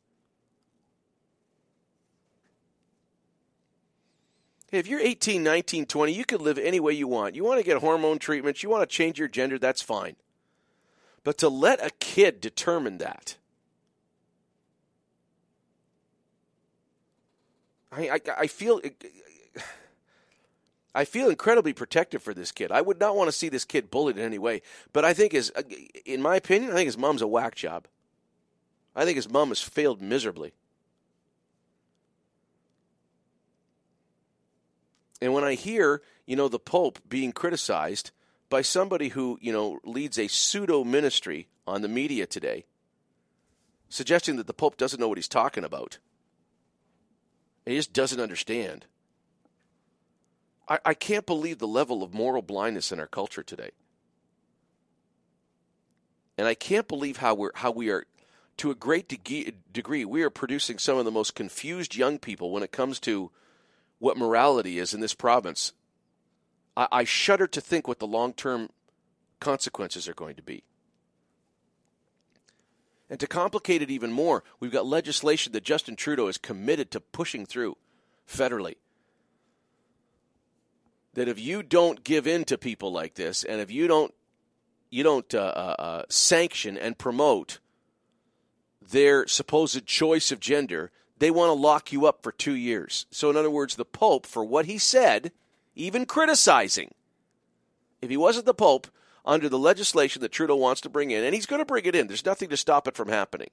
If you're 18, 19, 20, you can live any way you want. You want to get hormone treatments, you want to change your gender, that's fine. But to let a kid determine that, I, I, I feel I feel incredibly protective for this kid. I would not want to see this kid bullied in any way. But I think his, uh, in my opinion, I think his mom's a whack job. I think his mom has failed miserably. And when I hear, you know, the Pope being criticized by somebody who, you know, leads a pseudo ministry on the media today, suggesting that the Pope doesn't know what he's talking about, he just doesn't understand. I, I can't believe the level of moral blindness in our culture today. And I can't believe how we're how we are to a great de- degree we are producing some of the most confused young people when it comes to what morality is in this province. I, I shudder to think what the long term consequences are going to be. And to complicate it even more, we've got legislation that Justin Trudeau is committed to pushing through federally that if you don't give in to people like this, and if you don't you don't uh, uh, uh, sanction and promote their supposed choice of gender, they want to lock you up for two years. So, in other words, the Pope, for what he said, even criticizing, if he wasn't the Pope, under the legislation that Trudeau wants to bring in, and he's going to bring it in, there's nothing to stop it from happening.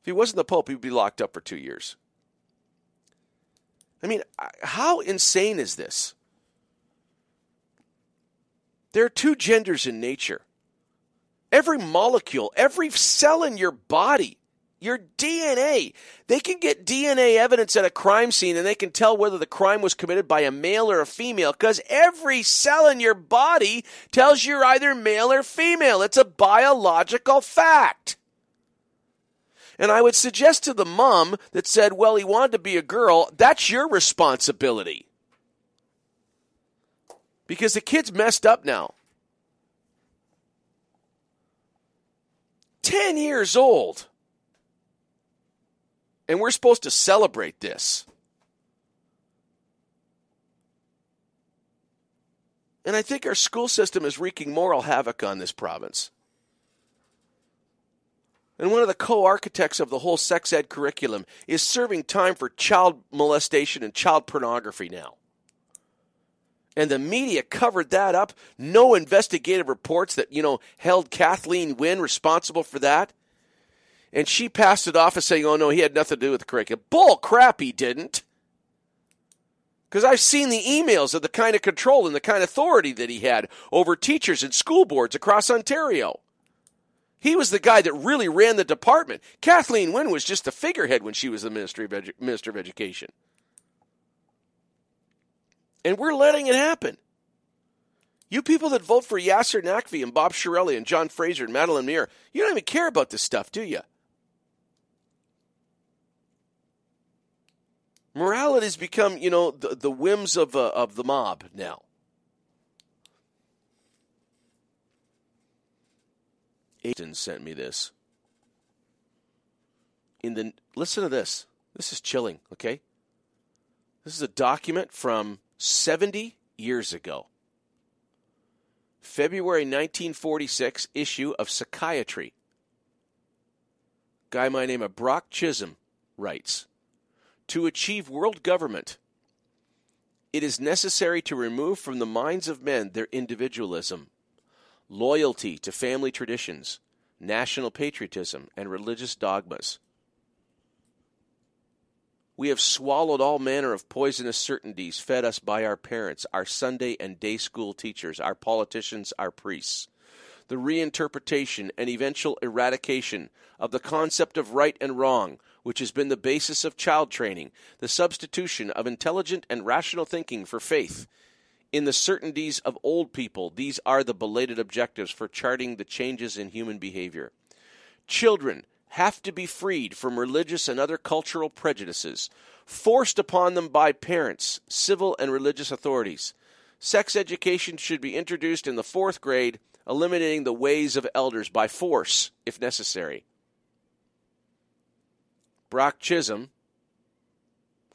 If he wasn't the Pope, he'd be locked up for two years. I mean, how insane is this? There are two genders in nature. Every molecule, every cell in your body, your DNA, they can get DNA evidence at a crime scene and they can tell whether the crime was committed by a male or a female because every cell in your body tells you're either male or female. It's a biological fact. And I would suggest to the mom that said, well, he wanted to be a girl, that's your responsibility. Because the kid's messed up now. 10 years old. And we're supposed to celebrate this. And I think our school system is wreaking moral havoc on this province and one of the co architects of the whole sex ed curriculum, is serving time for child molestation and child pornography now. And the media covered that up. No investigative reports that, you know, held Kathleen Wynne responsible for that. And she passed it off as saying, oh, no, he had nothing to do with the curriculum. Bull crap, he didn't. Because I've seen the emails of the kind of control and the kind of authority that he had over teachers and school boards across Ontario. He was the guy that really ran the department. Kathleen Wynne was just a figurehead when she was the Ministry of Edu- Minister of Education. And we're letting it happen. You people that vote for Yasir Naqvi and Bob Chiarelli and John Fraser and Madeleine Meilleur, you don't even care about this stuff, do you? Morality has become, you know, the, the whims of, uh, of the mob now. Aiden sent me this. In the listen to this. This is chilling, okay? This is a document from 70 years ago. February 1946 issue of Psychiatry. Guy by name of Brock Chisholm writes To achieve world government, it is necessary to remove from the minds of men their individualism, loyalty to family traditions, national patriotism, and religious dogmas. We have swallowed all manner of poisonous certainties fed us by our parents, our Sunday and day school teachers, our politicians, our priests. The reinterpretation and eventual eradication of the concept of right and wrong, which has been the basis of child training, the substitution of intelligent and rational thinking for faith. In the certainties of old people, these are the belated objectives for charting the changes in human behavior. Children have to be freed from religious and other cultural prejudices forced upon them by parents, civil and religious authorities. Sex education should be introduced in the fourth grade, eliminating the ways of elders by force, if necessary. Brock Chisholm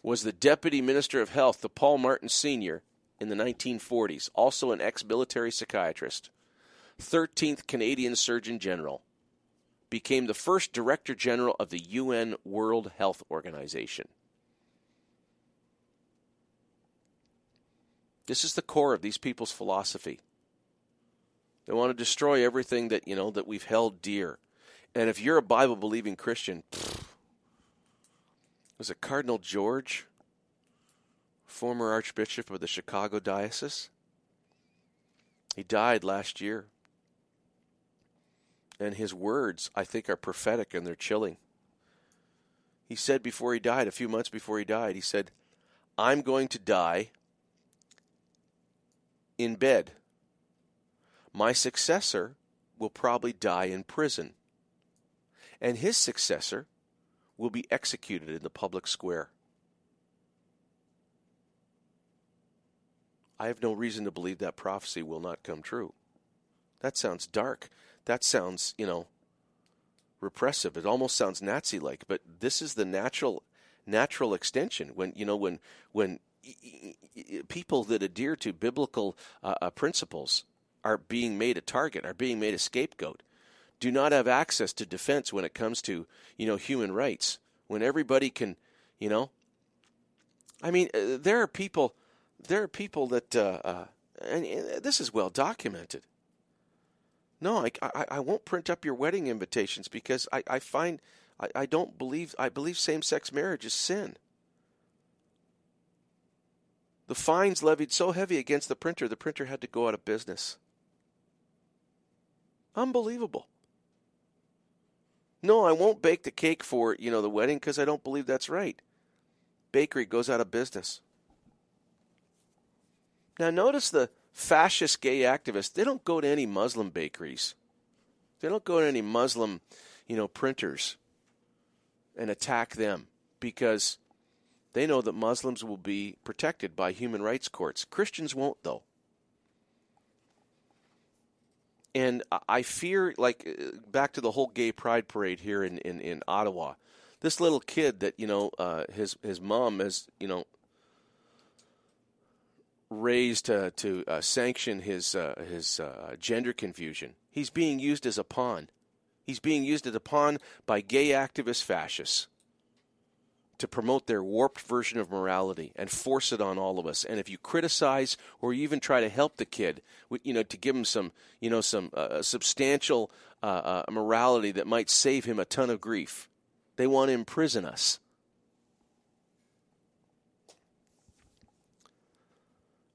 was the Deputy Minister of Health to Paul Martin Sr. in the 1940s, also an ex military psychiatrist, 13th Canadian Surgeon General became the first Director General of the UN World Health Organization. This is the core of these people's philosophy. They want to destroy everything that, you know, that we've held dear. And if you're a Bible believing Christian, pfft, was it Cardinal George, former Archbishop of the Chicago Diocese? He died last year. And his words, I think, are prophetic and they're chilling. He said before he died, a few months before he died, he said, I'm going to die in bed. My successor will probably die in prison. And his successor will be executed in the public square. I have no reason to believe that prophecy will not come true. That sounds dark that sounds, you know, repressive. It almost sounds Nazi like, but this is the natural natural extension when you know when when people that adhere to biblical uh, uh, principles are being made a target, are being made a scapegoat, do not have access to defense when it comes to you know human rights. When everybody can, you know, I mean, uh, there are people, there are people that, uh, uh, and this is well documented. No, I, I, I won't print up your wedding invitations because I, I find I, I don't believe I believe same sex marriage is sin. The fines levied so heavy against the printer, the printer had to go out of business. Unbelievable. No, I won't bake the cake for, you know, the wedding because I don't believe that's right. Bakery goes out of business. Now notice the fascist gay activists, they don't go to any Muslim bakeries. They don't go to any Muslim, you know, printers and attack them because they know that Muslims will be protected by human rights courts. Christians won't, though. And I fear, like, uh, back to the whole gay pride parade here in, in, in Ottawa. This little kid that, you know, uh, his, his mom has, you know, raised to, to uh, sanction his uh, his uh, gender confusion. He's being used as a pawn. He's being used as a pawn by gay activist fascists to promote their warped version of morality and force it on all of us. And if you criticize or you even try to help the kid, you know, to give him some, you know, some uh, substantial uh, uh, morality that might save him a ton of grief, they want to imprison us.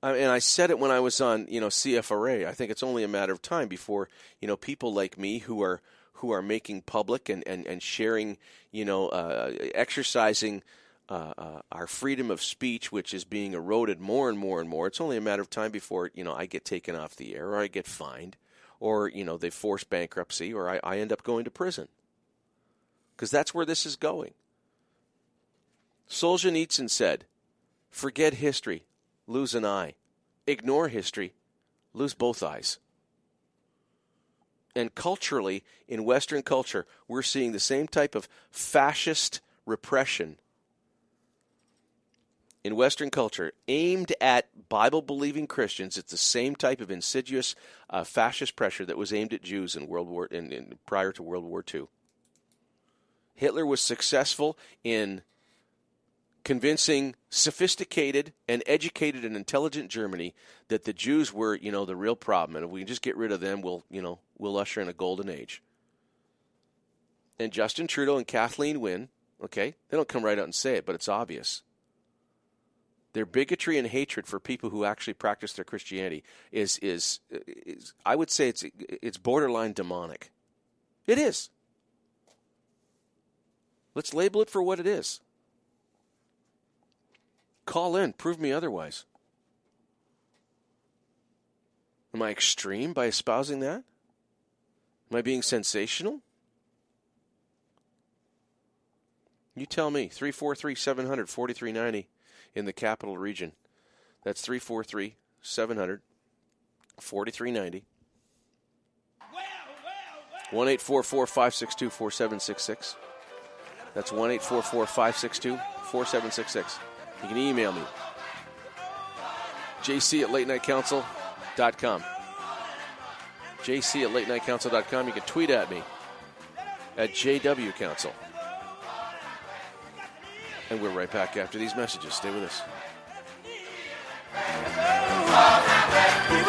And I said it when I was on, you know, CFRA. I think it's only a matter of time before, you know, people like me who are who are making public and, and, and sharing, you know, uh, exercising uh, uh, our freedom of speech, which is being eroded more and more and more. It's only a matter of time before, you know, I get taken off the air or I get fined or, you know, they force bankruptcy or I, I end up going to prison. Because that's where this is going. Solzhenitsyn said, forget history, lose an eye. Ignore history, lose both eyes. And culturally, in Western culture, we're seeing the same type of fascist repression in Western culture aimed at Bible believing Christians. It's the same type of insidious uh, fascist pressure that was aimed at Jews in World War in, in, prior to World War II. Hitler was successful in convincing sophisticated and educated and intelligent Germany that the Jews were, you know, the real problem, and if we can just get rid of them, we'll, you know, we'll usher in a golden age. And Justin Trudeau and Kathleen Wynne, okay, they don't come right out and say it, but it's obvious. Their bigotry and hatred for people who actually practice their Christianity is, is, is I would say it's, it's borderline demonic. It is. Let's label it for what it is. Call in, prove me otherwise. Am I extreme by espousing that? Am I being sensational? You tell me. 343 700 4390 in the capital region. That's 343 700 4390. 1 562 4766. That's 1 562 4766. You can email me. JC at late night counsel.com. JC at late night counsel.com. You can tweet at me at JW Counsel. And we're right back after these messages. Stay with us. Who's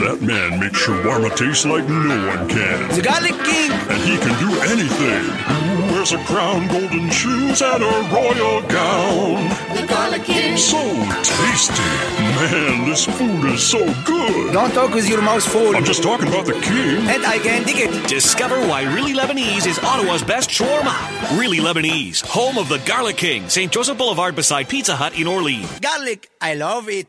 that man makes shawarma taste like no one can? The Garlic King! And he can do anything. Who wears a crown, golden shoes, and a royal gown? The Garlic King! So tasty. Man, this food is so good. Don't talk with your mouth full. I'm just talking about the king. And I can dig it. Discover why Really Lebanese is Ottawa's best shawarma. Really Lebanese, home of the Garlic King, St. Joseph Boulevard beside Pizza Hut in Orleans. Garlic, I love it.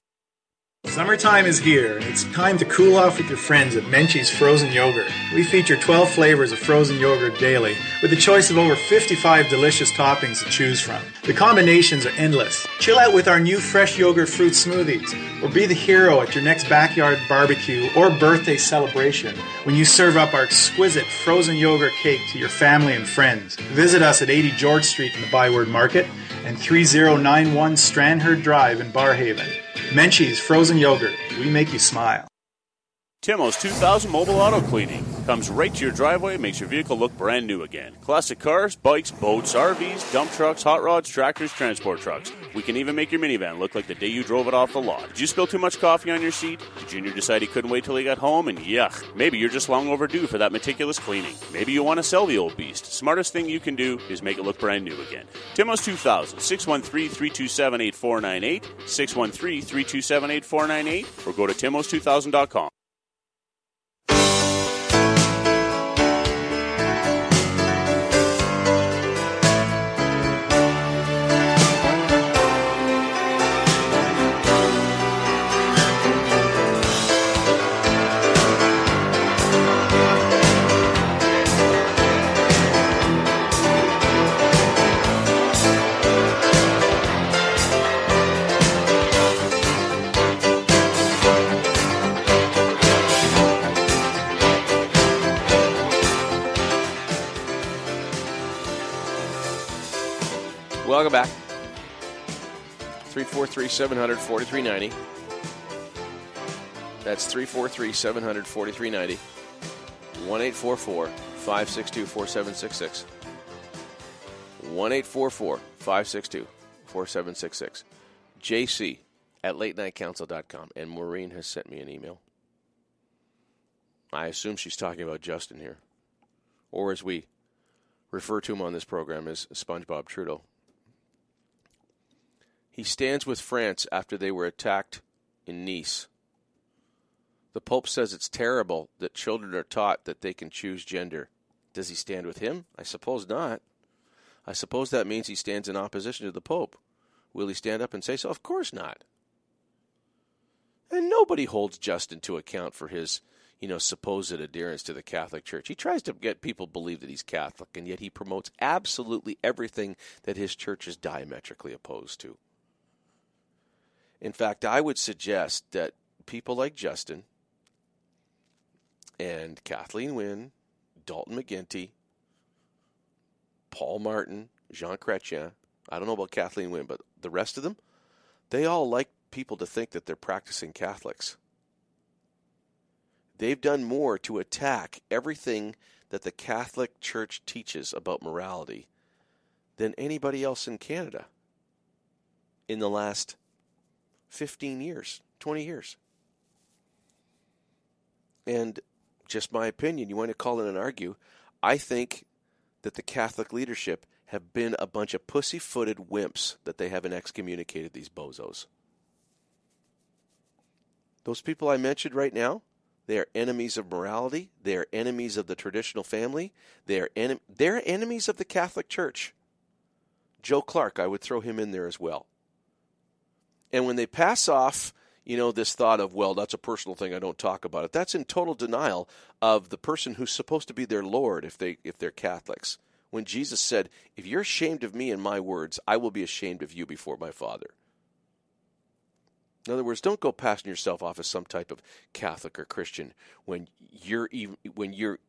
Summertime is here, and it's time to cool off with your friends at Menchie's Frozen Yogurt. We feature 12 flavors of frozen yogurt daily, with a choice of over 55 delicious toppings to choose from. The combinations are endless. Chill out with our new fresh yogurt fruit smoothies, or be the hero at your next backyard barbecue or birthday celebration when you serve up our exquisite frozen yogurt cake to your family and friends. Visit us at 80 George Street in the Byward Market and 3091 Strandherd Drive in Barrhaven. Menchie's Frozen Yogurt. We make you smile. Timo's 2000 Mobile Auto Cleaning comes right to your driveway, makes your vehicle look brand new again. Classic cars, bikes, boats, RVs, dump trucks, hot rods, tractors, transport trucks. We can even make your minivan look like the day you drove it off the lot. Did you spill too much coffee on your seat? Did Junior decide he couldn't wait till he got home? And yuck, maybe you're just long overdue for that meticulous cleaning. Maybe you want to sell the old beast. Smartest thing you can do is make it look brand new again. Timo's 2000, 613 327 8498, 613 327 8498, or go to timos2000.com. Welcome back. 343 700 4390. That's 343 700 4390. 1 562 4766. 1 562 4766. JC at latenightcounsel.com. And Maureen has sent me an email. I assume she's talking about Justin here. Or as we refer to him on this program as SpongeBob Trudeau. He stands with France after they were attacked in Nice. The Pope says it's terrible that children are taught that they can choose gender. Does he stand with him? I suppose not. I suppose that means he stands in opposition to the Pope. Will he stand up and say so? Of course not. And nobody holds Justin to account for his, you know, supposed adherence to the Catholic Church. He tries to get people to believe that he's Catholic, and yet he promotes absolutely everything that his church is diametrically opposed to. In fact, I would suggest that people like Justin and Kathleen Wynne, Dalton McGuinty, Paul Martin, Jean Chrétien, I don't know about Kathleen Wynne, but the rest of them, they all like people to think that they're practicing Catholics. They've done more to attack everything that the Catholic Church teaches about morality than anybody else in Canada in the last 15 years, 20 years. And just my opinion, you want to call it and argue, I think that the Catholic leadership have been a bunch of pussy footed wimps that they haven't excommunicated these bozos. Those people I mentioned right now, they are enemies of morality. They are enemies of the traditional family. They are en- they're enemies of the Catholic Church. Joe Clark, I would throw him in there as well. And when they pass off, you know, this thought of, well, that's a personal thing, I don't talk about it, that's in total denial of the person who's supposed to be their Lord if they if they're Catholics. When Jesus said, If you're ashamed of me and my words, I will be ashamed of you before my Father. In other words, don't go passing yourself off as some type of Catholic or Christian when you're even, when you're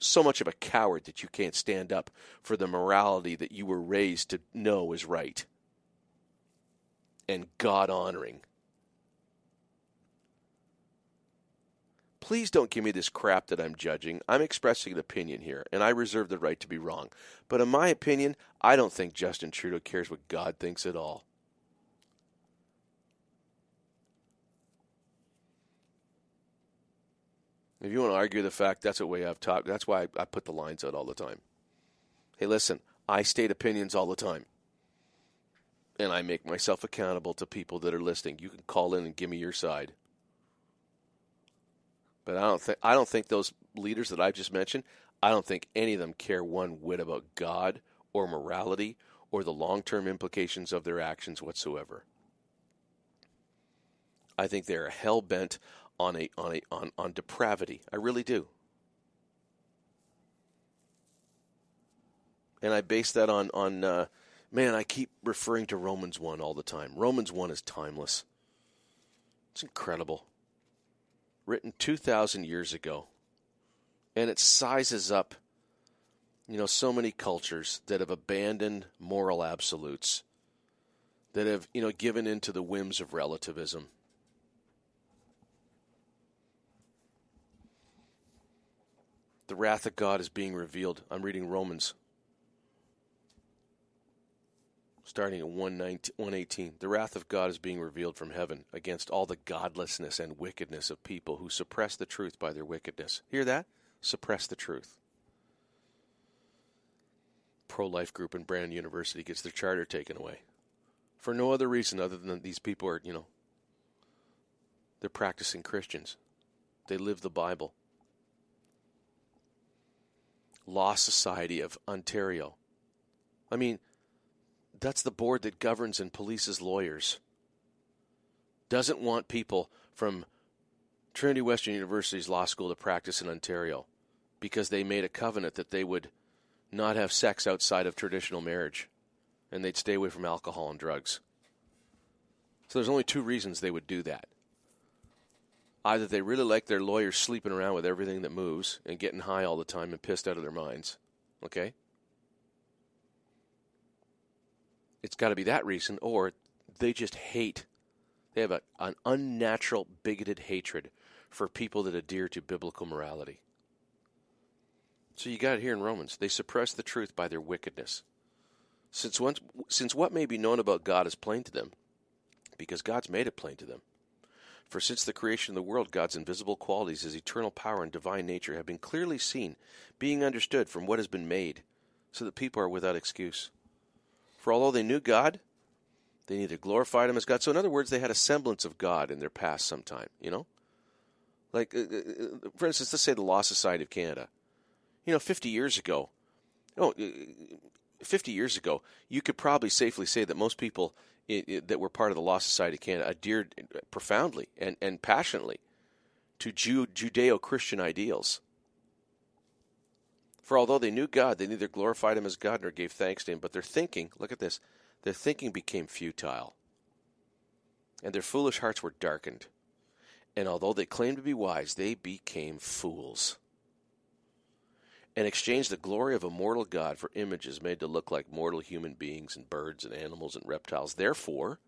so much of a coward that you can't stand up for the morality that you were raised to know is right and God honoring. Please don't give me this crap that I'm judging. I'm expressing an opinion here, and I reserve the right to be wrong. But in my opinion, I don't think Justin Trudeau cares what God thinks at all. If you want to argue the fact, that's the way I've talked. That's why I, I put the lines out all the time. Hey, listen, I state opinions all the time and I make myself accountable to people that are listening. You can call in and give me your side. But I don't think I don't think those leaders that I've just mentioned, I don't think any of them care one whit about God or morality or the long-term implications of their actions whatsoever. I think they're hell bent on a on a on, on depravity. I really do. And I base that on on uh, Man, I keep referring to Romans 1 all the time. Romans 1 is timeless. It's incredible. Written 2,000 years ago. And it sizes up, you know, so many cultures that have abandoned moral absolutes, that have, you know, given in to the whims of relativism. The wrath of God is being revealed. I'm reading Romans starting at 118. The wrath of God is being revealed from heaven against all the godlessness and wickedness of people who suppress the truth by their wickedness. Hear that? Suppress the truth. Pro life group in Brandon University gets their charter taken away. For no other reason other than these people are, you know, they're practicing Christians. They live the Bible. Law Society of Ontario. I mean, that's the board that governs and polices lawyers. Doesn't want people from Trinity Western University's law school to practice in Ontario because they made a covenant that they would not have sex outside of traditional marriage and they'd stay away from alcohol and drugs. So there's only two reasons they would do that. Either they really like their lawyers sleeping around with everything that moves and getting high all the time and pissed out of their minds. Okay? It's got to be that reason, or they just hate. They have a, an unnatural, bigoted hatred for people that adhere to biblical morality. So you got it here in Romans. They suppress the truth by their wickedness. Since, once, since what may be known about God is plain to them, because God's made it plain to them. For since the creation of the world, God's invisible qualities, his eternal power and divine nature, have been clearly seen, being understood from what has been made, so that people are without excuse. For although they knew God, they neither glorified him as God. So, in other words, they had a semblance of God in their past sometime, you know? Like, uh, uh, for instance, let's say the Law Society of Canada. You know, 50 years ago, oh, uh, 50 years ago, you could probably safely say that most people that were part of the Law Society of Canada adhered profoundly and, and passionately to Jew, Judeo Christian ideals. For although they knew God, they neither glorified him as God nor gave thanks to him, but their thinking, look at this, their thinking became futile, and their foolish hearts were darkened. And although they claimed to be wise, they became fools and exchanged the glory of a mortal God for images made to look like mortal human beings and birds and animals and reptiles. Therefore,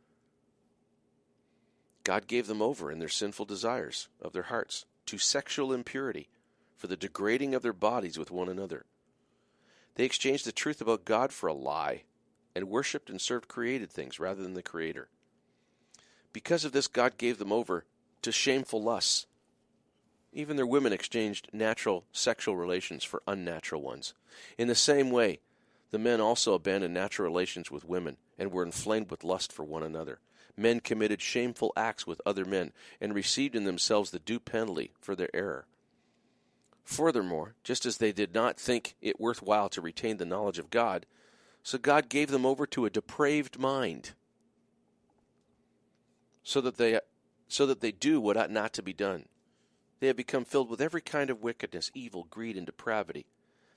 God gave them over in their sinful desires of their hearts to sexual impurity for the degrading of their bodies with one another. They exchanged the truth about God for a lie and worshipped and served created things rather than the Creator. Because of this, God gave them over to shameful lusts. Even their women exchanged natural sexual relations for unnatural ones. In the same way, the men also abandoned natural relations with women and were inflamed with lust for one another. Men committed shameful acts with other men and received in themselves the due penalty for their error. Furthermore, just as they did not think it worthwhile to retain the knowledge of God, so God gave them over to a depraved mind, so that they so that they do what ought not to be done. They have become filled with every kind of wickedness, evil, greed, and depravity.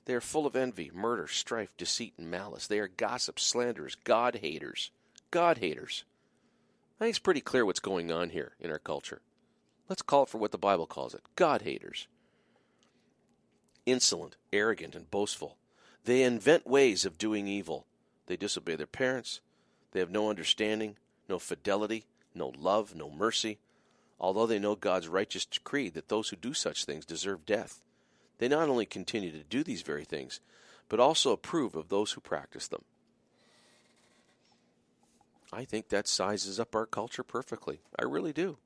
They are full of envy, murder, strife, deceit, and malice. They are gossips, slanderers, God haters. God haters. I think it's pretty clear what's going on here in our culture. Let's call it for what the Bible calls it God haters. Insolent, arrogant, and boastful. They invent ways of doing evil. They disobey their parents. They have no understanding, no fidelity, no love, no mercy. Although they know God's righteous decree that those who do such things deserve death, they not only continue to do these very things, but also approve of those who practice them. I think that sizes up our culture perfectly. I really do.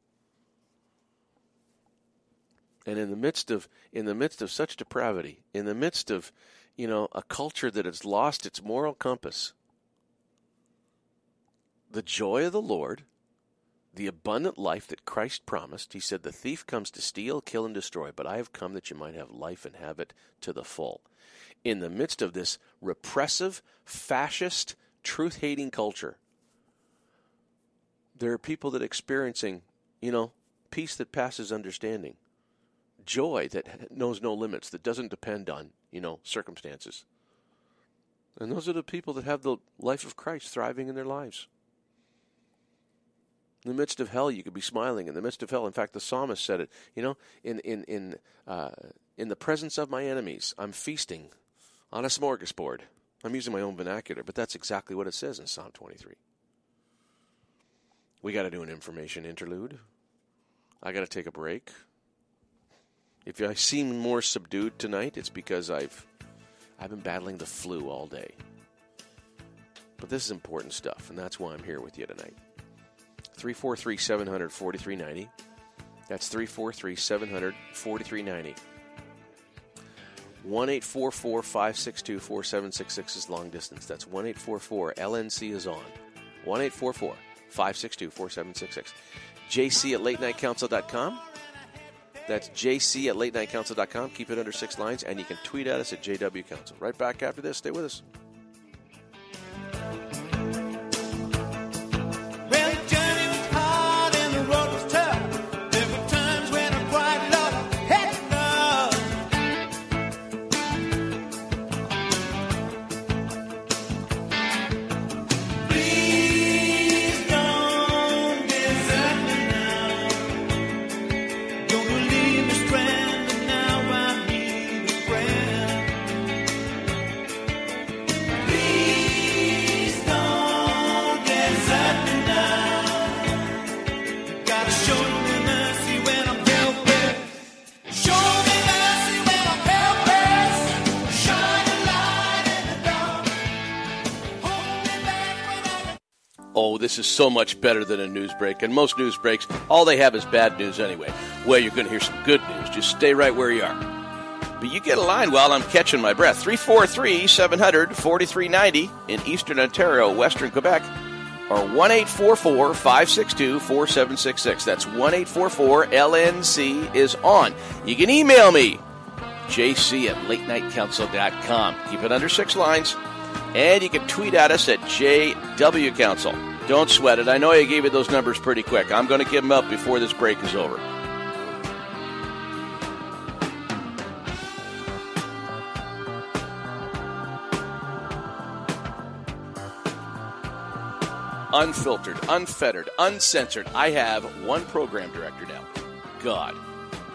And in the midst of in the midst of such depravity, in the midst of, you know, a culture that has lost its moral compass, the joy of the Lord, the abundant life that Christ promised, he said, The thief comes to steal, kill, and destroy, but I have come that you might have life and have it to the full. In the midst of this repressive, fascist, truth hating culture, there are people that are experiencing, you know, peace that passes understanding, joy that knows no limits, that doesn't depend on, you know, circumstances. And those are the people that have the life of Christ thriving in their lives. In the midst of hell, you could be smiling. In the midst of hell, in fact, the psalmist said it. You know, in in in uh, in the presence of my enemies, I'm feasting on a smorgasbord. I'm using my own vernacular, but that's exactly what it says in Psalm 23. We got to do an information interlude. I got to take a break. If I seem more subdued tonight, it's because I've I've been battling the flu all day. But this is important stuff, and that's why I'm here with you tonight. 343 700 4390. That's 343 700 4390. 1 562 4766 is long distance. That's 1 LNC is on. 1 562 4766. JC at latenightcounsel.com. That's JC at latenightcounsel.com. Keep it under six lines, and you can tweet at us at JW Counsel. Right back after this. Stay with us. This is so much better than a news break. And most news breaks, all they have is bad news anyway. Well, you're going to hear some good news. Just stay right where you are. But you get a line while I'm catching my breath. 343 700 4390 in Eastern Ontario, Western Quebec, or 1 562 4766. That's 1 LNC is on. You can email me, jc at latenightcounsel.com. Keep it under six lines. And you can tweet at us at JW Counsel. Don't sweat it. I know I gave you those numbers pretty quick. I'm going to give them up before this break is over. Unfiltered, unfettered, uncensored. I have one program director now. God.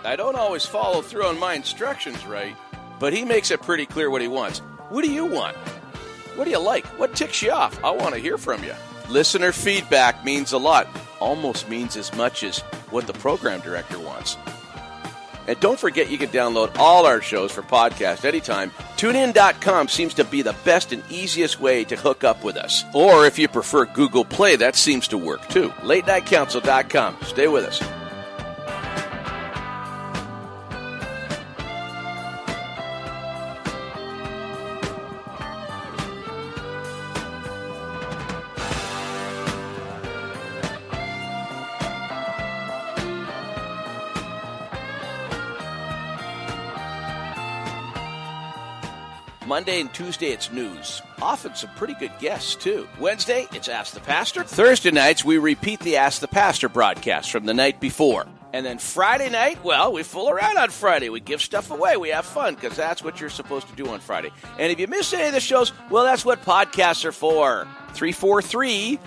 I don't always follow through on my instructions right, but he makes it pretty clear what he wants. What do you want? What do you like? What ticks you off? I want to hear from you. Listener feedback means a lot, almost means as much as what the program director wants. And don't forget you can download all our shows for podcast anytime. TuneIn.com seems to be the best and easiest way to hook up with us. Or if you prefer Google Play, that seems to work too. LateNightCounsel.com. Stay with us. Monday and Tuesday, it's news. Often some pretty good guests, too. Wednesday, it's Ask the Pastor. Thursday nights, we repeat the Ask the Pastor broadcast from the night before. And then Friday night, well, we fool around on Friday. We give stuff away. We have fun because that's what you're supposed to do on Friday. And if you miss any of the shows, well, that's what podcasts are for. 343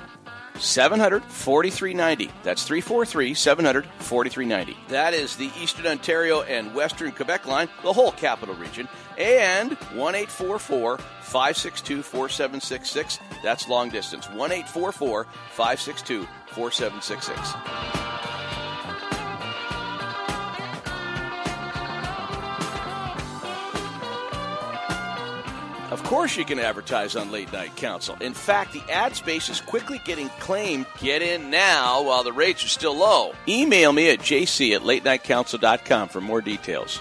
700 4390. That's 343 700 4390. That is the Eastern Ontario and Western Quebec line, the whole capital region. And 1 562 4766. That's long distance. 1 562 4766. Of course, you can advertise on Late Night Counsel. In fact, the ad space is quickly getting claimed. Get in now while the rates are still low. Email me at jc at latenightcounsel.com for more details.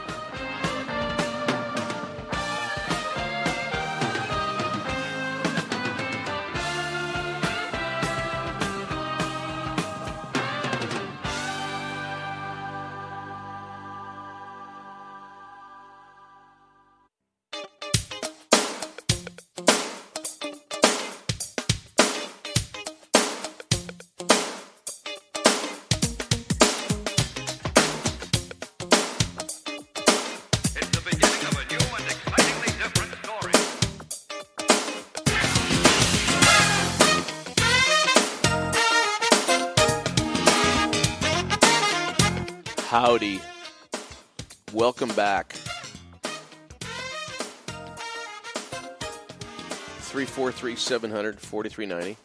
Back. 343 700 4390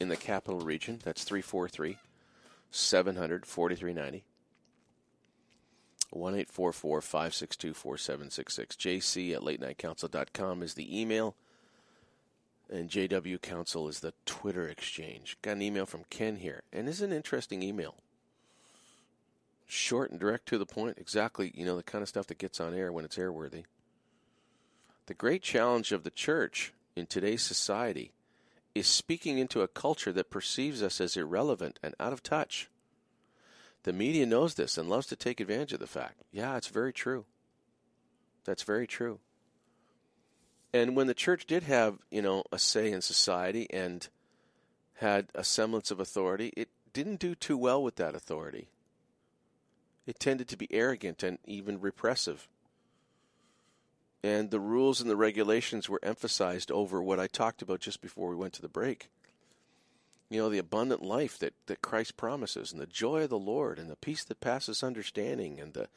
in the capital region. That's 343 700 4390. 1 562 4766. JC at latenightcounsel.com is the email. And JW Counsel is the Twitter exchange. Got an email from Ken here. And this is an interesting email short and direct to the point, exactly, you know, the kind of stuff that gets on air when it's airworthy. The great challenge of the church in today's society is speaking into a culture that perceives us as irrelevant and out of touch. The media knows this and loves to take advantage of the fact. Yeah, it's very true. That's very true. And when the church did have, you know, a say in society and had a semblance of authority, it didn't do too well with that authority. It tended to be arrogant and even repressive. And the rules and the regulations were emphasized over what I talked about just before we went to the break. You know, the abundant life that, that Christ promises, and the joy of the Lord, and the peace that passes understanding, and the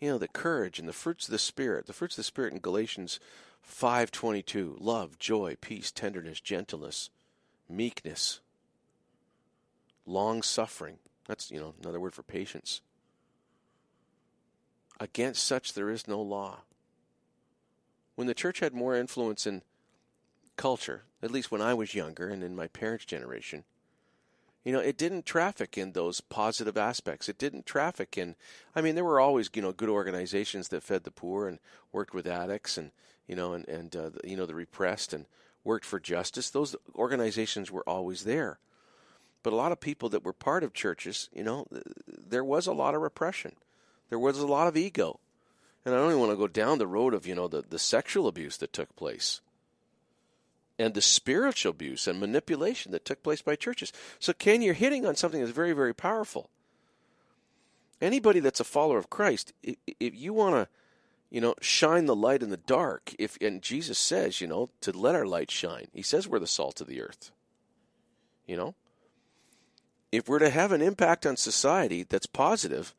you know, the courage and the fruits of the Spirit. The fruits of the Spirit in Galatians five twenty two love, joy, peace, tenderness, gentleness, meekness, long suffering. That's you know another word for patience. Against such there is no law. When the church had more influence in culture, at least when I was younger and in my parents' generation, you know, it didn't traffic in those positive aspects. It didn't traffic in, I mean, there were always, you know, good organizations that fed the poor and worked with addicts and, you know, and, and uh, you know, the repressed and worked for justice. Those organizations were always there. But a lot of people that were part of churches, you know, there was a lot of repression. There was a lot of ego. And I don't even want to go down the road of, you know, the, the sexual abuse that took place and the spiritual abuse and manipulation that took place by churches. So, Ken, you're hitting on something that's very, very powerful. Anybody that's a follower of Christ, if, if you want to, you know, shine the light in the dark, if and Jesus says, you know, to let our light shine. He says we're the salt of the earth. You know, if we're to have an impact on society that's positive,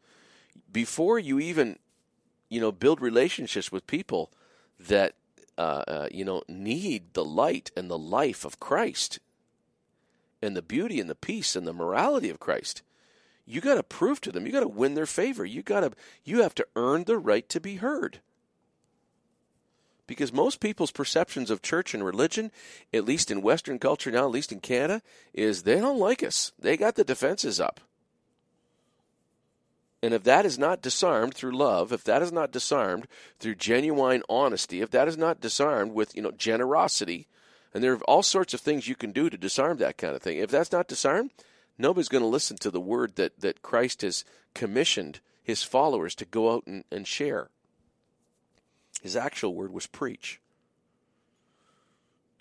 before you even, you know, build relationships with people that uh, uh, you know, need the light and the life of Christ and the beauty and the peace and the morality of Christ. You got to prove to them. You got to win their favor. You got to you have to earn the right to be heard. Because most people's perceptions of church and religion, at least in Western culture now, at least in Canada, is they don't like us. They got the defenses up. And if that is not disarmed through love, if that is not disarmed through genuine honesty, if that is not disarmed with, you know, generosity, and there are all sorts of things you can do to disarm that kind of thing. If that's not disarmed, nobody's going to listen to the word that, that Christ has commissioned his followers to go out and, and share. His actual word was preach.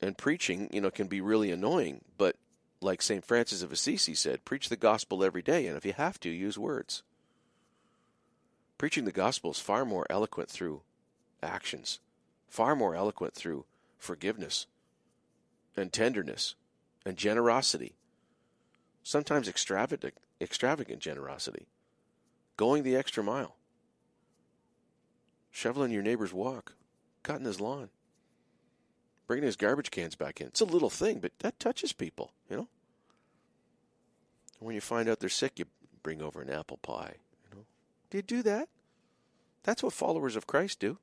And preaching, you know, can be really annoying, but like St. Francis of Assisi said, preach the gospel every day, and if you have to, use words. Preaching the gospel is far more eloquent through actions, far more eloquent through forgiveness and tenderness and generosity. Sometimes extravagant, extravagant generosity. Going the extra mile. Shoveling your neighbor's walk. Cutting his lawn. Bringing his garbage cans back in. It's a little thing, but that touches people, you know? When you find out they're sick, you bring over an apple pie. Do you do that? That's what followers of Christ do.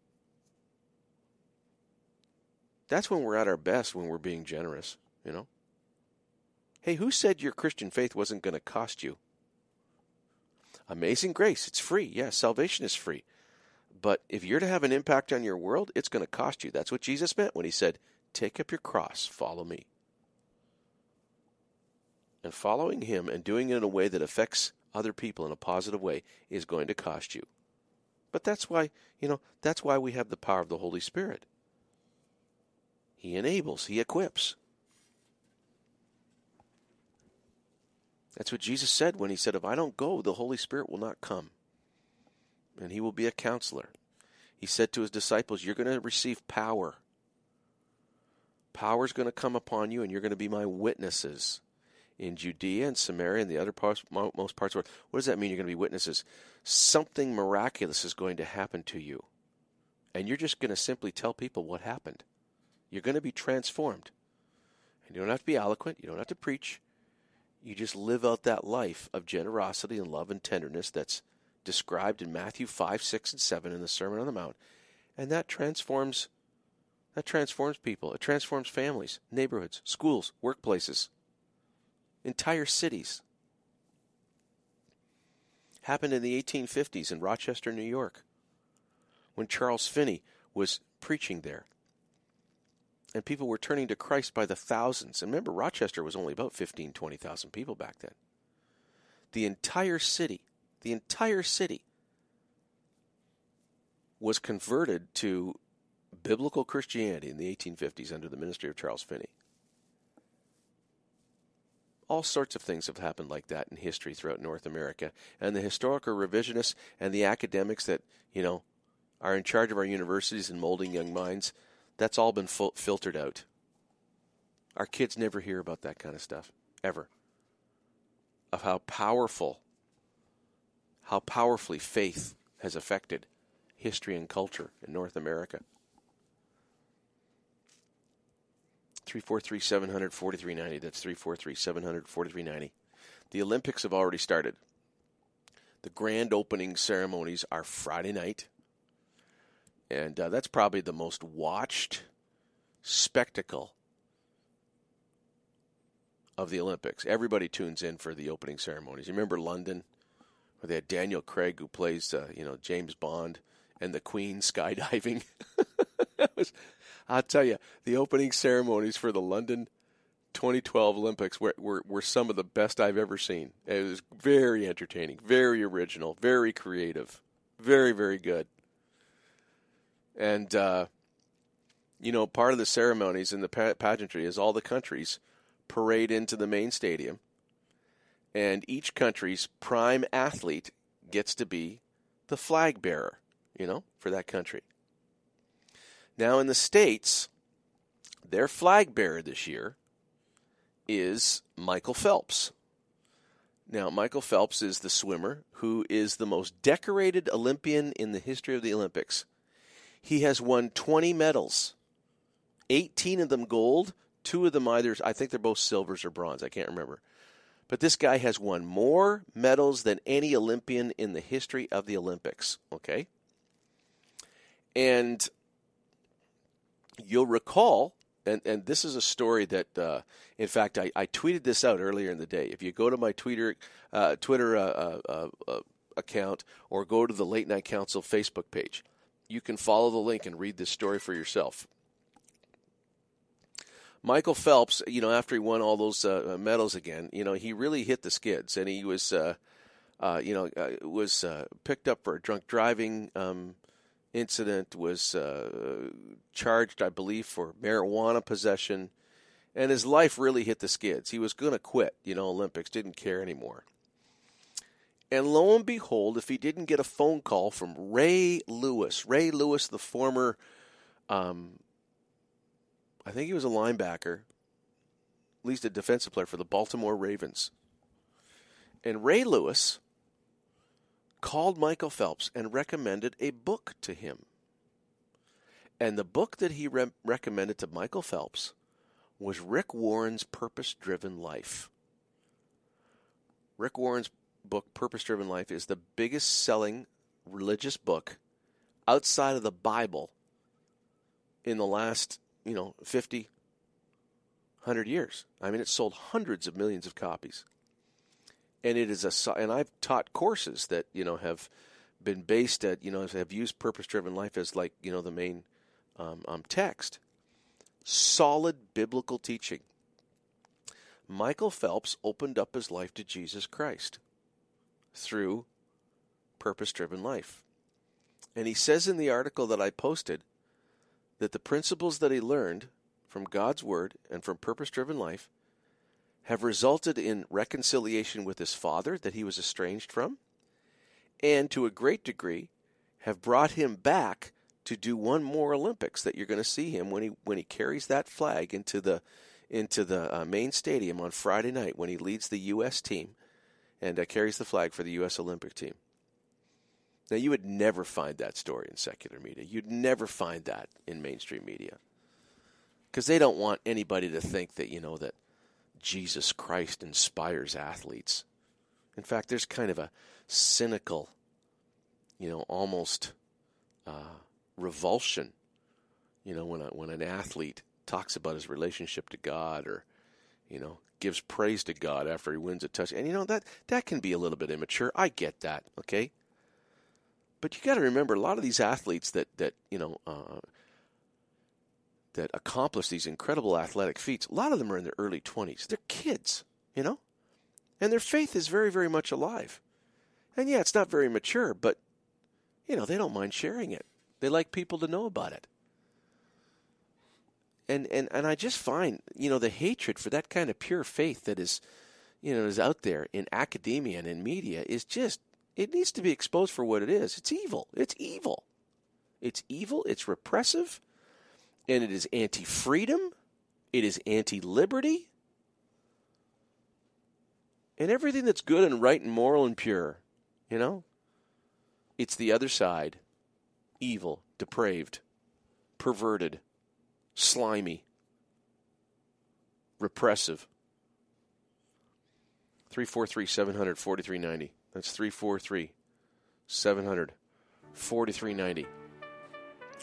That's when we're at our best, when we're being generous, you know? Hey, who said your Christian faith wasn't going to cost you? Amazing grace, it's free. Yeah, salvation is free. But if you're to have an impact on your world, it's going to cost you. That's what Jesus meant when he said, Take up your cross, follow me. And following him and doing it in a way that affects other people in a positive way is going to cost you. But that's why, you know, that's why we have the power of the Holy Spirit. He enables, he equips. That's what Jesus said when he said, If I don't go, the Holy Spirit will not come. And he will be a counselor. He said to his disciples, You're going to receive power. Power is going to come upon you, and you're going to be my witnesses in Judea and Samaria and the other parts, most parts of the world. What does that mean? You're going to be witnesses. Something miraculous is going to happen to you. And you're just going to simply tell people what happened. You're going to be transformed. And you don't have to be eloquent. You don't have to preach. You just live out that life of generosity and love and tenderness that's described in Matthew 5, 6, and 7 in the Sermon on the Mount. And that transforms that transforms people. It transforms families, neighborhoods, schools, workplaces entire cities. Happened in the 1850s in Rochester, New York, when Charles Finney was preaching there. And people were turning to Christ by the thousands. And remember, Rochester was only about 15, 20,000 people back then. The entire city, the entire city was converted to biblical Christianity in the 1850s under the ministry of Charles Finney all sorts of things have happened like that in history throughout North America. And the historical revisionists and the academics that, you know, are in charge of our universities and molding young minds, that's all been fil- filtered out. Our kids never hear about that kind of stuff, ever. Of how powerful, how powerfully faith has affected history and culture in North America. 343 700 4390. That's 343 700 4390. The Olympics have already started. The grand opening ceremonies are Friday night. And uh, that's probably the most watched spectacle of the Olympics. Everybody tunes in for the opening ceremonies. You remember London, where they had Daniel Craig who plays, uh, you know, James Bond, and the Queen skydiving. that was, I'll tell you, the opening ceremonies for the London 2012 Olympics were, were, were some of the best I've ever seen. It was very entertaining, very original, very creative, very, very good. And, uh, you know, part of the ceremonies and the pageantry is all the countries parade into the main stadium, and each country's prime athlete gets to be the flag bearer, you know, for that country. Now, in the States, their flag bearer this year is Michael Phelps. Now, Michael Phelps is the swimmer who is the most decorated Olympian in the history of the Olympics. He has won 20 medals, 18 of them gold, two of them either, I think they're both silvers or bronze, I can't remember. But this guy has won more medals than any Olympian in the history of the Olympics, okay? And you'll recall, and, and this is a story that, uh, in fact, I, I tweeted this out earlier in the day. If you go to my Twitter, uh, Twitter uh, uh, uh, account or go to the Late Night Counsel Facebook page, you can follow the link and read this story for yourself. Michael Phelps, you know, after he won all those uh, medals again, you know, he really hit the skids, and he was, uh, uh, you know, uh, was uh, picked up for a drunk driving um, incident, was uh, charged, I believe, for marijuana possession, and his life really hit the skids. He was going to quit, you know, Olympics, didn't care anymore. And lo and behold, if he didn't get a phone call from Ray Lewis, Ray Lewis, the former um, I think he was a linebacker, at least a defensive player for the Baltimore Ravens. And Ray Lewis called Michael Phelps and recommended a book to him. And the book that he re- recommended to Michael Phelps was Rick Warren's Purpose Driven Life. Rick Warren's book, Purpose Driven Life, is the biggest selling religious book outside of the Bible in the last you know, 50, 100 years. I mean, it sold hundreds of millions of copies. And it is a, and I've taught courses that, you know, have been based at, you know, have used purpose driven life as like, you know, the main um, um, text. Solid biblical teaching. Michael Phelps opened up his life to Jesus Christ through purpose driven life. And he says in the article that I posted that the principles that he learned from God's Word and from purpose driven life have resulted in reconciliation with his father that he was estranged from, and to a great degree have brought him back to do one more Olympics that you're going to see him when he when he carries that flag into the into the uh, main stadium on Friday night when he leads the U.S. team and uh, carries the flag for the U.S. Olympic team. Now, you would never find that story in secular media. You'd never find that in mainstream media. Because they don't want anybody to think that, you know, that Jesus Christ inspires athletes. In fact, there's kind of a cynical, you know, almost uh, revulsion, you know, when, a, when an athlete talks about his relationship to God or, you know, gives praise to God after he wins a touch. And, you know, that, that can be a little bit immature. I get that, okay? But you got to remember, a lot of these athletes that that you know uh, that accomplish these incredible athletic feats, a lot of them are in their early twenties. They're kids, you know, and their faith is very, very much alive. And yeah, it's not very mature, but you know they don't mind sharing it. They like people to know about it. And and and I just find you know the hatred for that kind of pure faith that is you know is out there in academia and in media is just it needs to be exposed for what it is. It's evil. It's evil. It's evil. It's repressive. And it is anti freedom. It is anti liberty. And everything that's good and right and moral and pure, you know? It's the other side evil, depraved, perverted, slimy, repressive. 343 700 4390. That's 343 700 4390.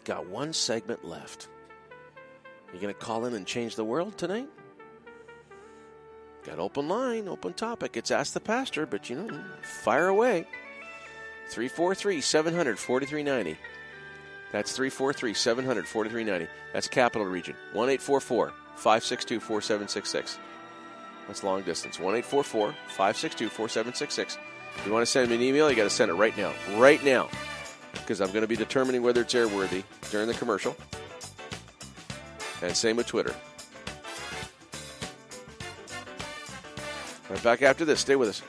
Got one segment left. You going to call in and change the world tonight? Got open line, open topic. It's Ask the Pastor, but you know, fire away. 343 700 4390. That's 343 700 4390. That's Capital Region. 1 562 4766. That's long distance. 1 562 4766. If you want to send me an email, you got to send it right now. Right now. Because I'm going to be determining whether it's airworthy during the commercial. And same with Twitter. Right back after this. Stay with us.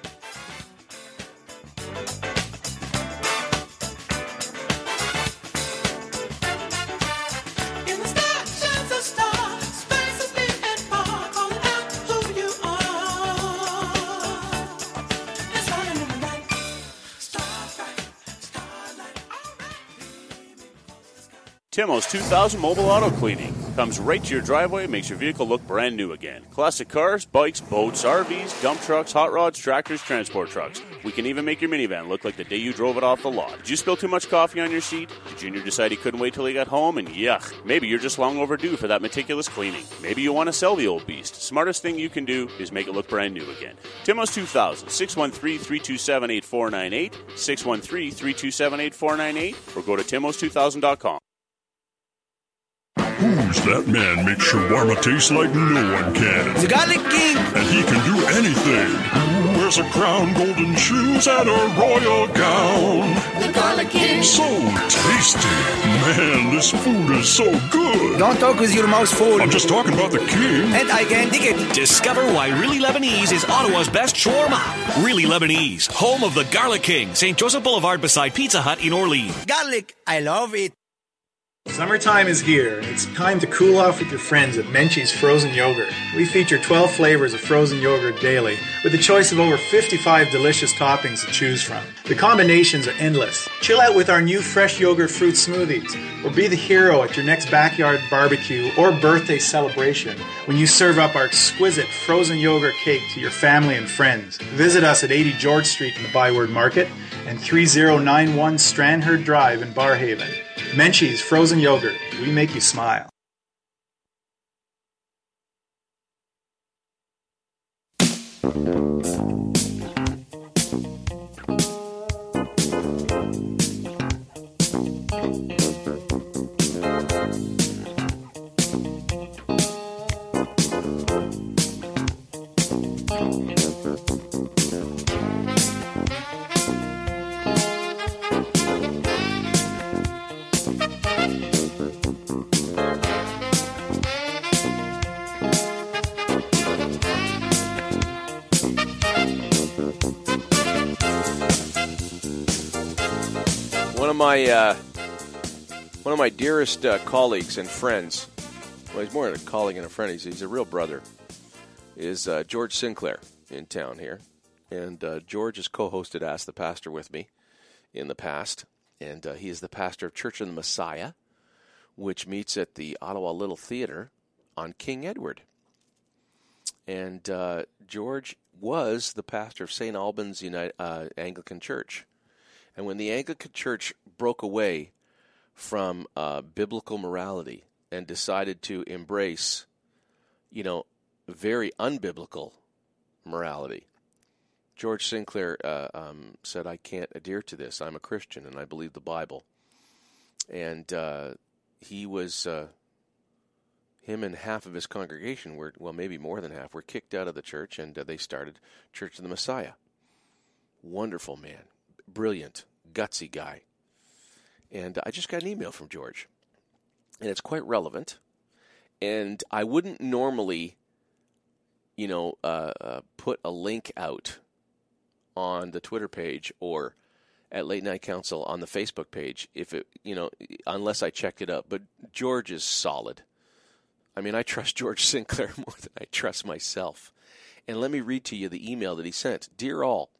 Timo's 2000 Mobile Auto Cleaning comes right to your driveway and makes your vehicle look brand new again. Classic cars, bikes, boats, RVs, dump trucks, hot rods, tractors, transport trucks. We can even make your minivan look like the day you drove it off the lot. Did you spill too much coffee on your seat? Did Junior decide he couldn't wait till he got home? And yuck, maybe you're just long overdue for that meticulous cleaning. Maybe you want to sell the old beast. Smartest thing you can do is make it look brand new again. Timo's 2000, 613 327 8498, 613 327 8498, or go to timos2000.com. Who's that man makes shawarma taste like no one can? The Garlic King. And he can do anything. Who wears a crown, golden shoes, and a royal gown? The Garlic King. So tasty. Man, this food is so good. Don't talk with your mouth full. I'm just talking about the king. And I can dig it. Discover why Really Lebanese is Ottawa's best shawarma. Really Lebanese, home of the Garlic King, St. Joseph Boulevard beside Pizza Hut in Orleans. Garlic. I love it. Summertime is here, it's time to cool off with your friends at Menchie's Frozen Yogurt. We feature 12 flavors of frozen yogurt daily, with a choice of over 55 delicious toppings to choose from. The combinations are endless. Chill out with our new fresh yogurt fruit smoothies, or be the hero at your next backyard barbecue or birthday celebration when you serve up our exquisite frozen yogurt cake to your family and friends. Visit us at 80 George Street in the Byward Market and 3091 Strandherd Drive in Barrhaven. Menchie's Frozen Yogurt. We make you smile. My uh, one of my dearest uh, colleagues and friends. Well, he's more than a colleague and a friend. He's, he's a real brother. Is uh, George Sinclair in town here, and uh, George has co-hosted Ask the Pastor with me in the past, and uh, he is the pastor of Church of the Messiah, which meets at the Ottawa Little Theater on King Edward. And uh, George was the pastor of St. Albans United, Anglican Church. And when the Anglican Church broke away from uh, biblical morality and decided to embrace, you know, very unbiblical morality, George Sinclair uh, um, said, I can't adhere to this. I'm a Christian and I believe the Bible. And uh, he was, uh, him and half of his congregation were, well, maybe more than half, were kicked out of the church and uh, they started Church of the Messiah. Wonderful man, brilliant, gutsy guy. And I just got an email from George, and it's quite relevant. And I wouldn't normally, you know, uh, uh, put a link out on the Twitter page or at Late Night Counsel on the Facebook page if it, you know, unless I checked it up. But George is solid. I mean, I trust George Sinclair more than I trust myself. And let me read to you the email that he sent. Dear all,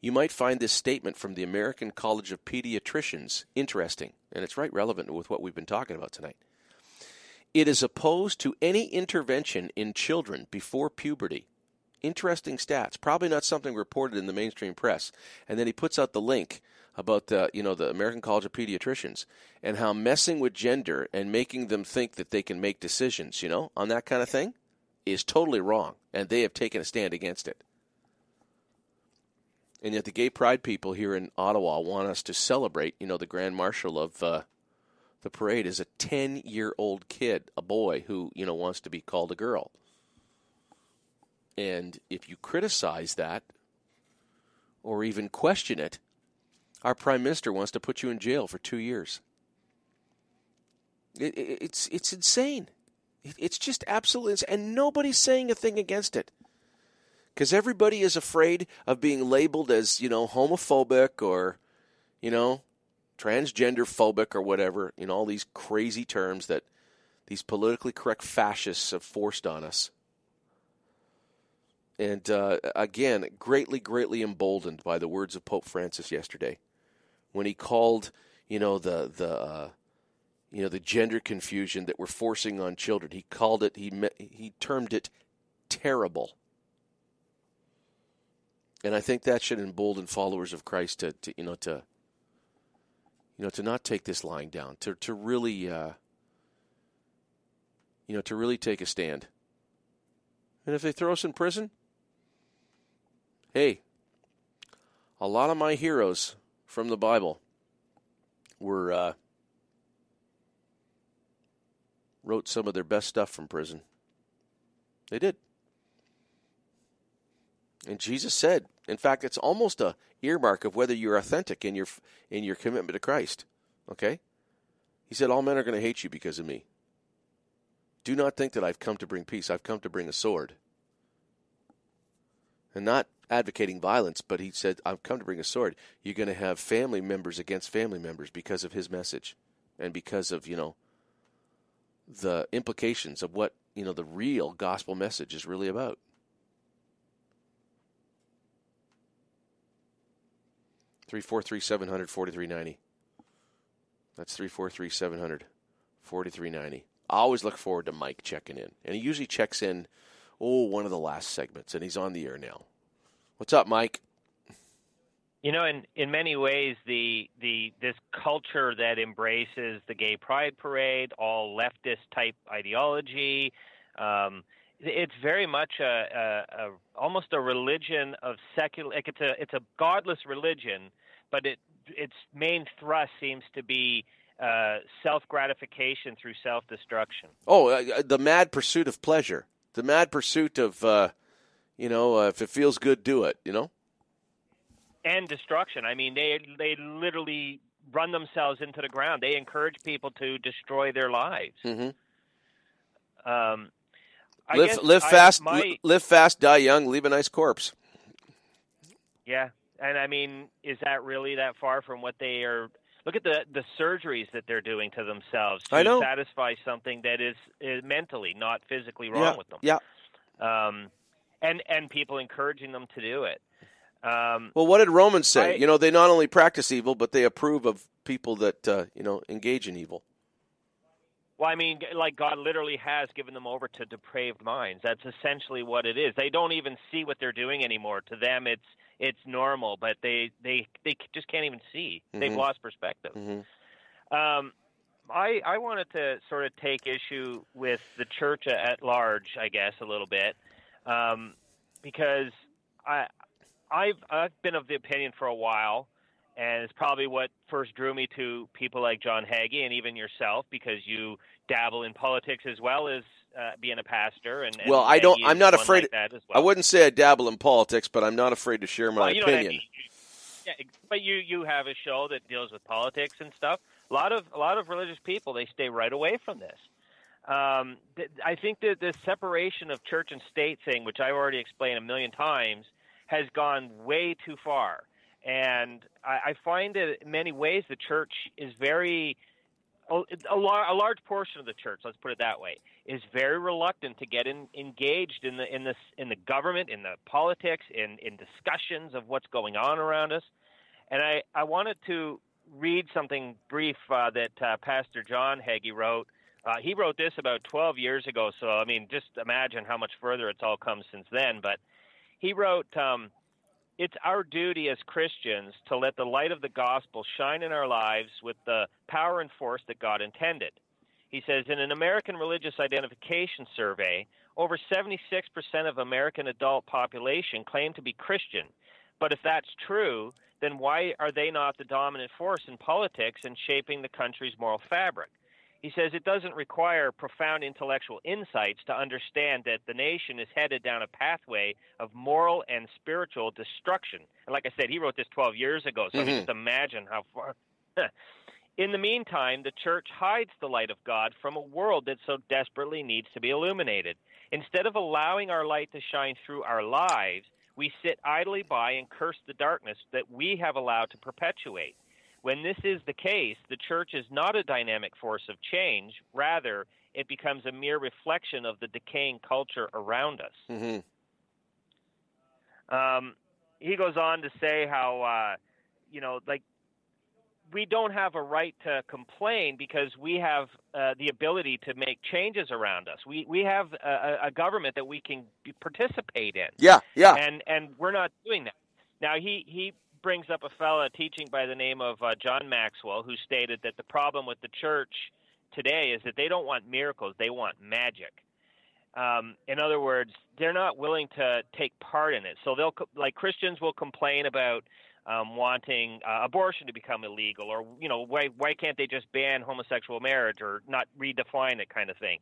you might find this statement from the American College of Pediatricians interesting, and it's right relevant with what we've been talking about tonight. It is opposed to any intervention in children before puberty. Interesting stats. Probably not something reported in the mainstream press. And then he puts out the link about the you know the American College of Pediatricians and how messing with gender and making them think that they can make decisions, you know, on that kind of thing, is totally wrong, and they have taken a stand against it. And yet, the gay pride people here in Ottawa want us to celebrate. You know, the grand marshal of uh, the parade is a ten-year-old kid, a boy who you know wants to be called a girl. And if you criticize that, or even question it, our prime minister wants to put you in jail for two years. It, it, it's it's insane. It, it's just absolutely and nobody's saying a thing against it because everybody is afraid of being labeled as you know homophobic or you know transgender phobic or whatever. Know all these crazy terms that these politically correct fascists have forced on us. And uh, again, greatly, greatly emboldened by the words of Pope Francis yesterday, when he called, you know, the the uh, you know the gender confusion that we're forcing on children. He called it. He he termed it terrible. And I think that should embolden followers of Christ to, to you know to you know to not take this lying down, to to really uh, you know to really take a stand. And if they throw us in prison, hey, a lot of my heroes from the Bible were uh, wrote some of their best stuff from prison. They did. And Jesus said, in fact, it's almost a earmark of whether you're authentic in your in your commitment to Christ. Okay? He said, All men are going to hate you because of me. Do not think that I've come to bring peace. I've come to bring a sword. And not advocating violence, but he said, I've come to bring a sword. You're going to have family members against family members because of his message and because of, you know, the implications of what, you know, the real gospel message is really about. Three four three seven hundred forty three ninety. That's three four three seven hundred forty three ninety. I always look forward to Mike checking in, and he usually checks in. Oh, one of the last segments, and he's on the air now. What's up, Mike? You know, in in many ways, the the this culture that embraces the gay pride parade, all leftist type ideology, um, it's very much a, a, a almost a religion of secular. Like it's a it's a godless religion, but it its main thrust seems to be uh, self gratification through self destruction. Oh, uh, the mad pursuit of pleasure, the mad pursuit of, uh, you know, uh, if it feels good, do it. You know. and destruction. I mean, they they literally run themselves into the ground. They encourage people to destroy their lives. Mm-hmm. Um, I Live, live I- fast, my- live fast, die young, leave a nice corpse. yeah, and I mean, is that really that far from what they are? Look at the the surgeries that they're doing to themselves to satisfy something that is, is mentally, not physically wrong yeah, with them. yeah. Um, and and people encouraging them to do it. Um, Well, what did Romans say? I- you know, they not only practice evil, but they approve of people that uh, you know engage in evil. Well, I mean, like God literally has given them over to depraved minds. That's essentially what it is. They don't even see what they're doing anymore. To them, it's it's normal, but they they they just can't even see. They've Mhm. lost perspective. Mm-hmm. Um, I I wanted to sort of take issue with the church at large, I guess, a little bit, um, because I I've I've been of the opinion for a while, and it's probably what first drew me to people like John Hagee and even yourself, because you dabble in politics as well as uh, being a pastor. And, and well, I don't. I'm not afraid. Like that as I wouldn't say I dabble in politics, but I'm not afraid to share my Well, you know I opinion. mean. Yeah, but you you have a show that deals with politics and stuff. A lot of a lot of religious people they stay right away from this. Um, th- I think that the separation of church and state thing, which I've already explained a million times, has gone way too far. And I, I find that in many ways the church is very a, a, a large portion of the church, let's put it that way, is very reluctant to get in, engaged in the in the in the government, in the politics, in in discussions of what's going on around us. And I I wanted to read something brief uh, that uh, Pastor John Hagee wrote. Uh, he wrote this about 12 years ago, so I mean, just imagine how much further it's all come since then. But he wrote, um, "It's our duty as Christians to let the light of the gospel shine in our lives with the power and force that God intended. He says in an American religious identification survey, over 76% of American adult population claim to be Christian. But if that's true, then why are they not the dominant force in politics and shaping the country's moral fabric? He says it doesn't require profound intellectual insights to understand that the nation is headed down a pathway of moral and spiritual destruction. And like I said, he wrote this 12 years ago, so I Mhm. just imagine how far. In the meantime, the church hides the light of God from a world that so desperately needs to be illuminated. Instead of allowing our light to shine through our lives, we sit idly by and curse the darkness that we have allowed to perpetuate. When this is the case, the church is not a dynamic force of change. Rather, it becomes a mere reflection of the decaying culture around us. Mm-hmm. Um, he goes on to say how, uh, you know, like we don't have a right to complain because we have uh, the ability to make changes around us. We we have a, a government that we can participate in. Yeah, yeah. And and we're not doing that. Now he he brings up a fellow teaching by the name of uh, John Maxwell who stated that the problem with the church today is that they don't want miracles, they want magic. Um, in other words, they're not willing to take part in it. So they'll like Christians will complain about um, wanting uh, abortion to become illegal, or you know why why can't they just ban homosexual marriage or not redefine it, kind of thing.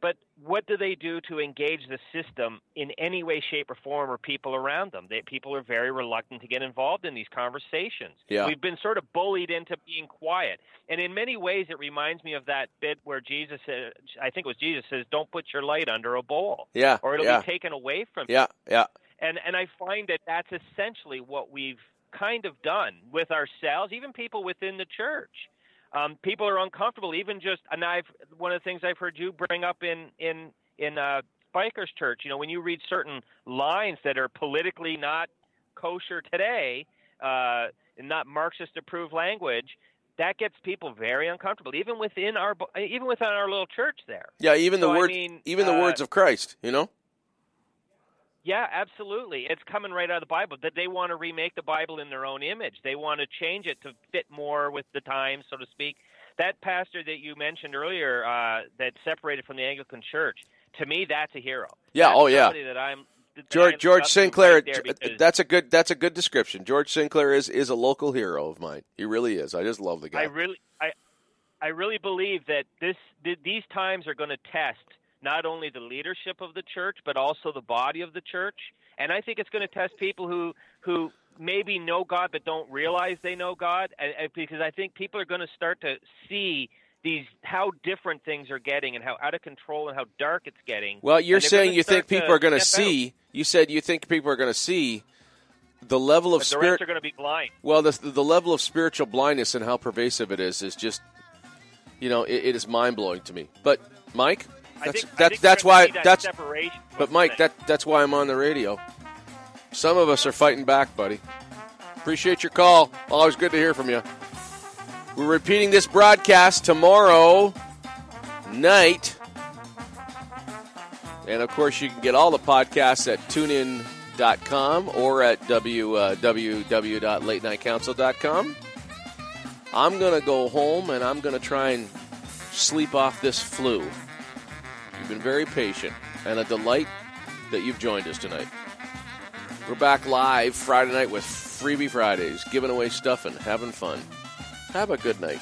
But what do they do to engage the system in any way, shape, or form, or people around them? They, people are very reluctant to get involved in these conversations. Yeah. We've been sort of bullied into being quiet, and in many ways, it reminds me of that bit where Jesus, said, I think it was Jesus says, "Don't put your light under a bowl, Yeah, or it'll yeah. be taken away from you." Yeah, yeah. and and I find that that's essentially what we've kind of done with ourselves, even people within the church. Um, people are uncomfortable, even just. And I've one of the things I've heard you bring up in in in uh, Bikers Church. You know, when you read certain lines that are politically not kosher today, uh, and not Marxist approved language. That gets people very uncomfortable, even within our even within our little church there. Yeah, even the So, I word, mean, even the uh, words of Christ. You know. Yeah, absolutely. It's coming right out of the Bible. That they want to remake the Bible in their own image. They want to change it to fit more with the times, so to speak. That pastor that you mentioned earlier, uh, that separated from the Anglican Church, to me, that's a hero. Yeah, That's oh, yeah. That I'm George George Sinclair. right because that's a good. That's a good description. George Sinclair is is a local hero of mine. He really is. I just love the guy. I really, I, I really believe that this th- these times are going to test not only the leadership of the church but also the body of the church, and I think it's going to test people who who maybe know God but don't realize they know God, and, and because I think people are going to start to see these how different things are getting and how out of control and how dark it's getting. Well, you're saying you think people are going to step out. see. You said you think people are going to see the level of spirit. are going to be blind. Well, the the level of spiritual blindness and how pervasive it is is just, you know, it, it is mind blowing to me. But Mike, that's think- I that's why that that's. separation. But Mike, that that's why I'm on the radio. Some of us are fighting back, buddy. Appreciate your call. Always good to hear from you. We're repeating this broadcast tomorrow night. And of course, you can get all the podcasts at tunein.com or at uh, www.latenightcounsel.com. I'm going to go home and I'm going to try and sleep off this flu. You've been very patient and a delight that you've joined us tonight. We're back live Friday night with Freebie Fridays, giving away stuff and having fun. Have a good night.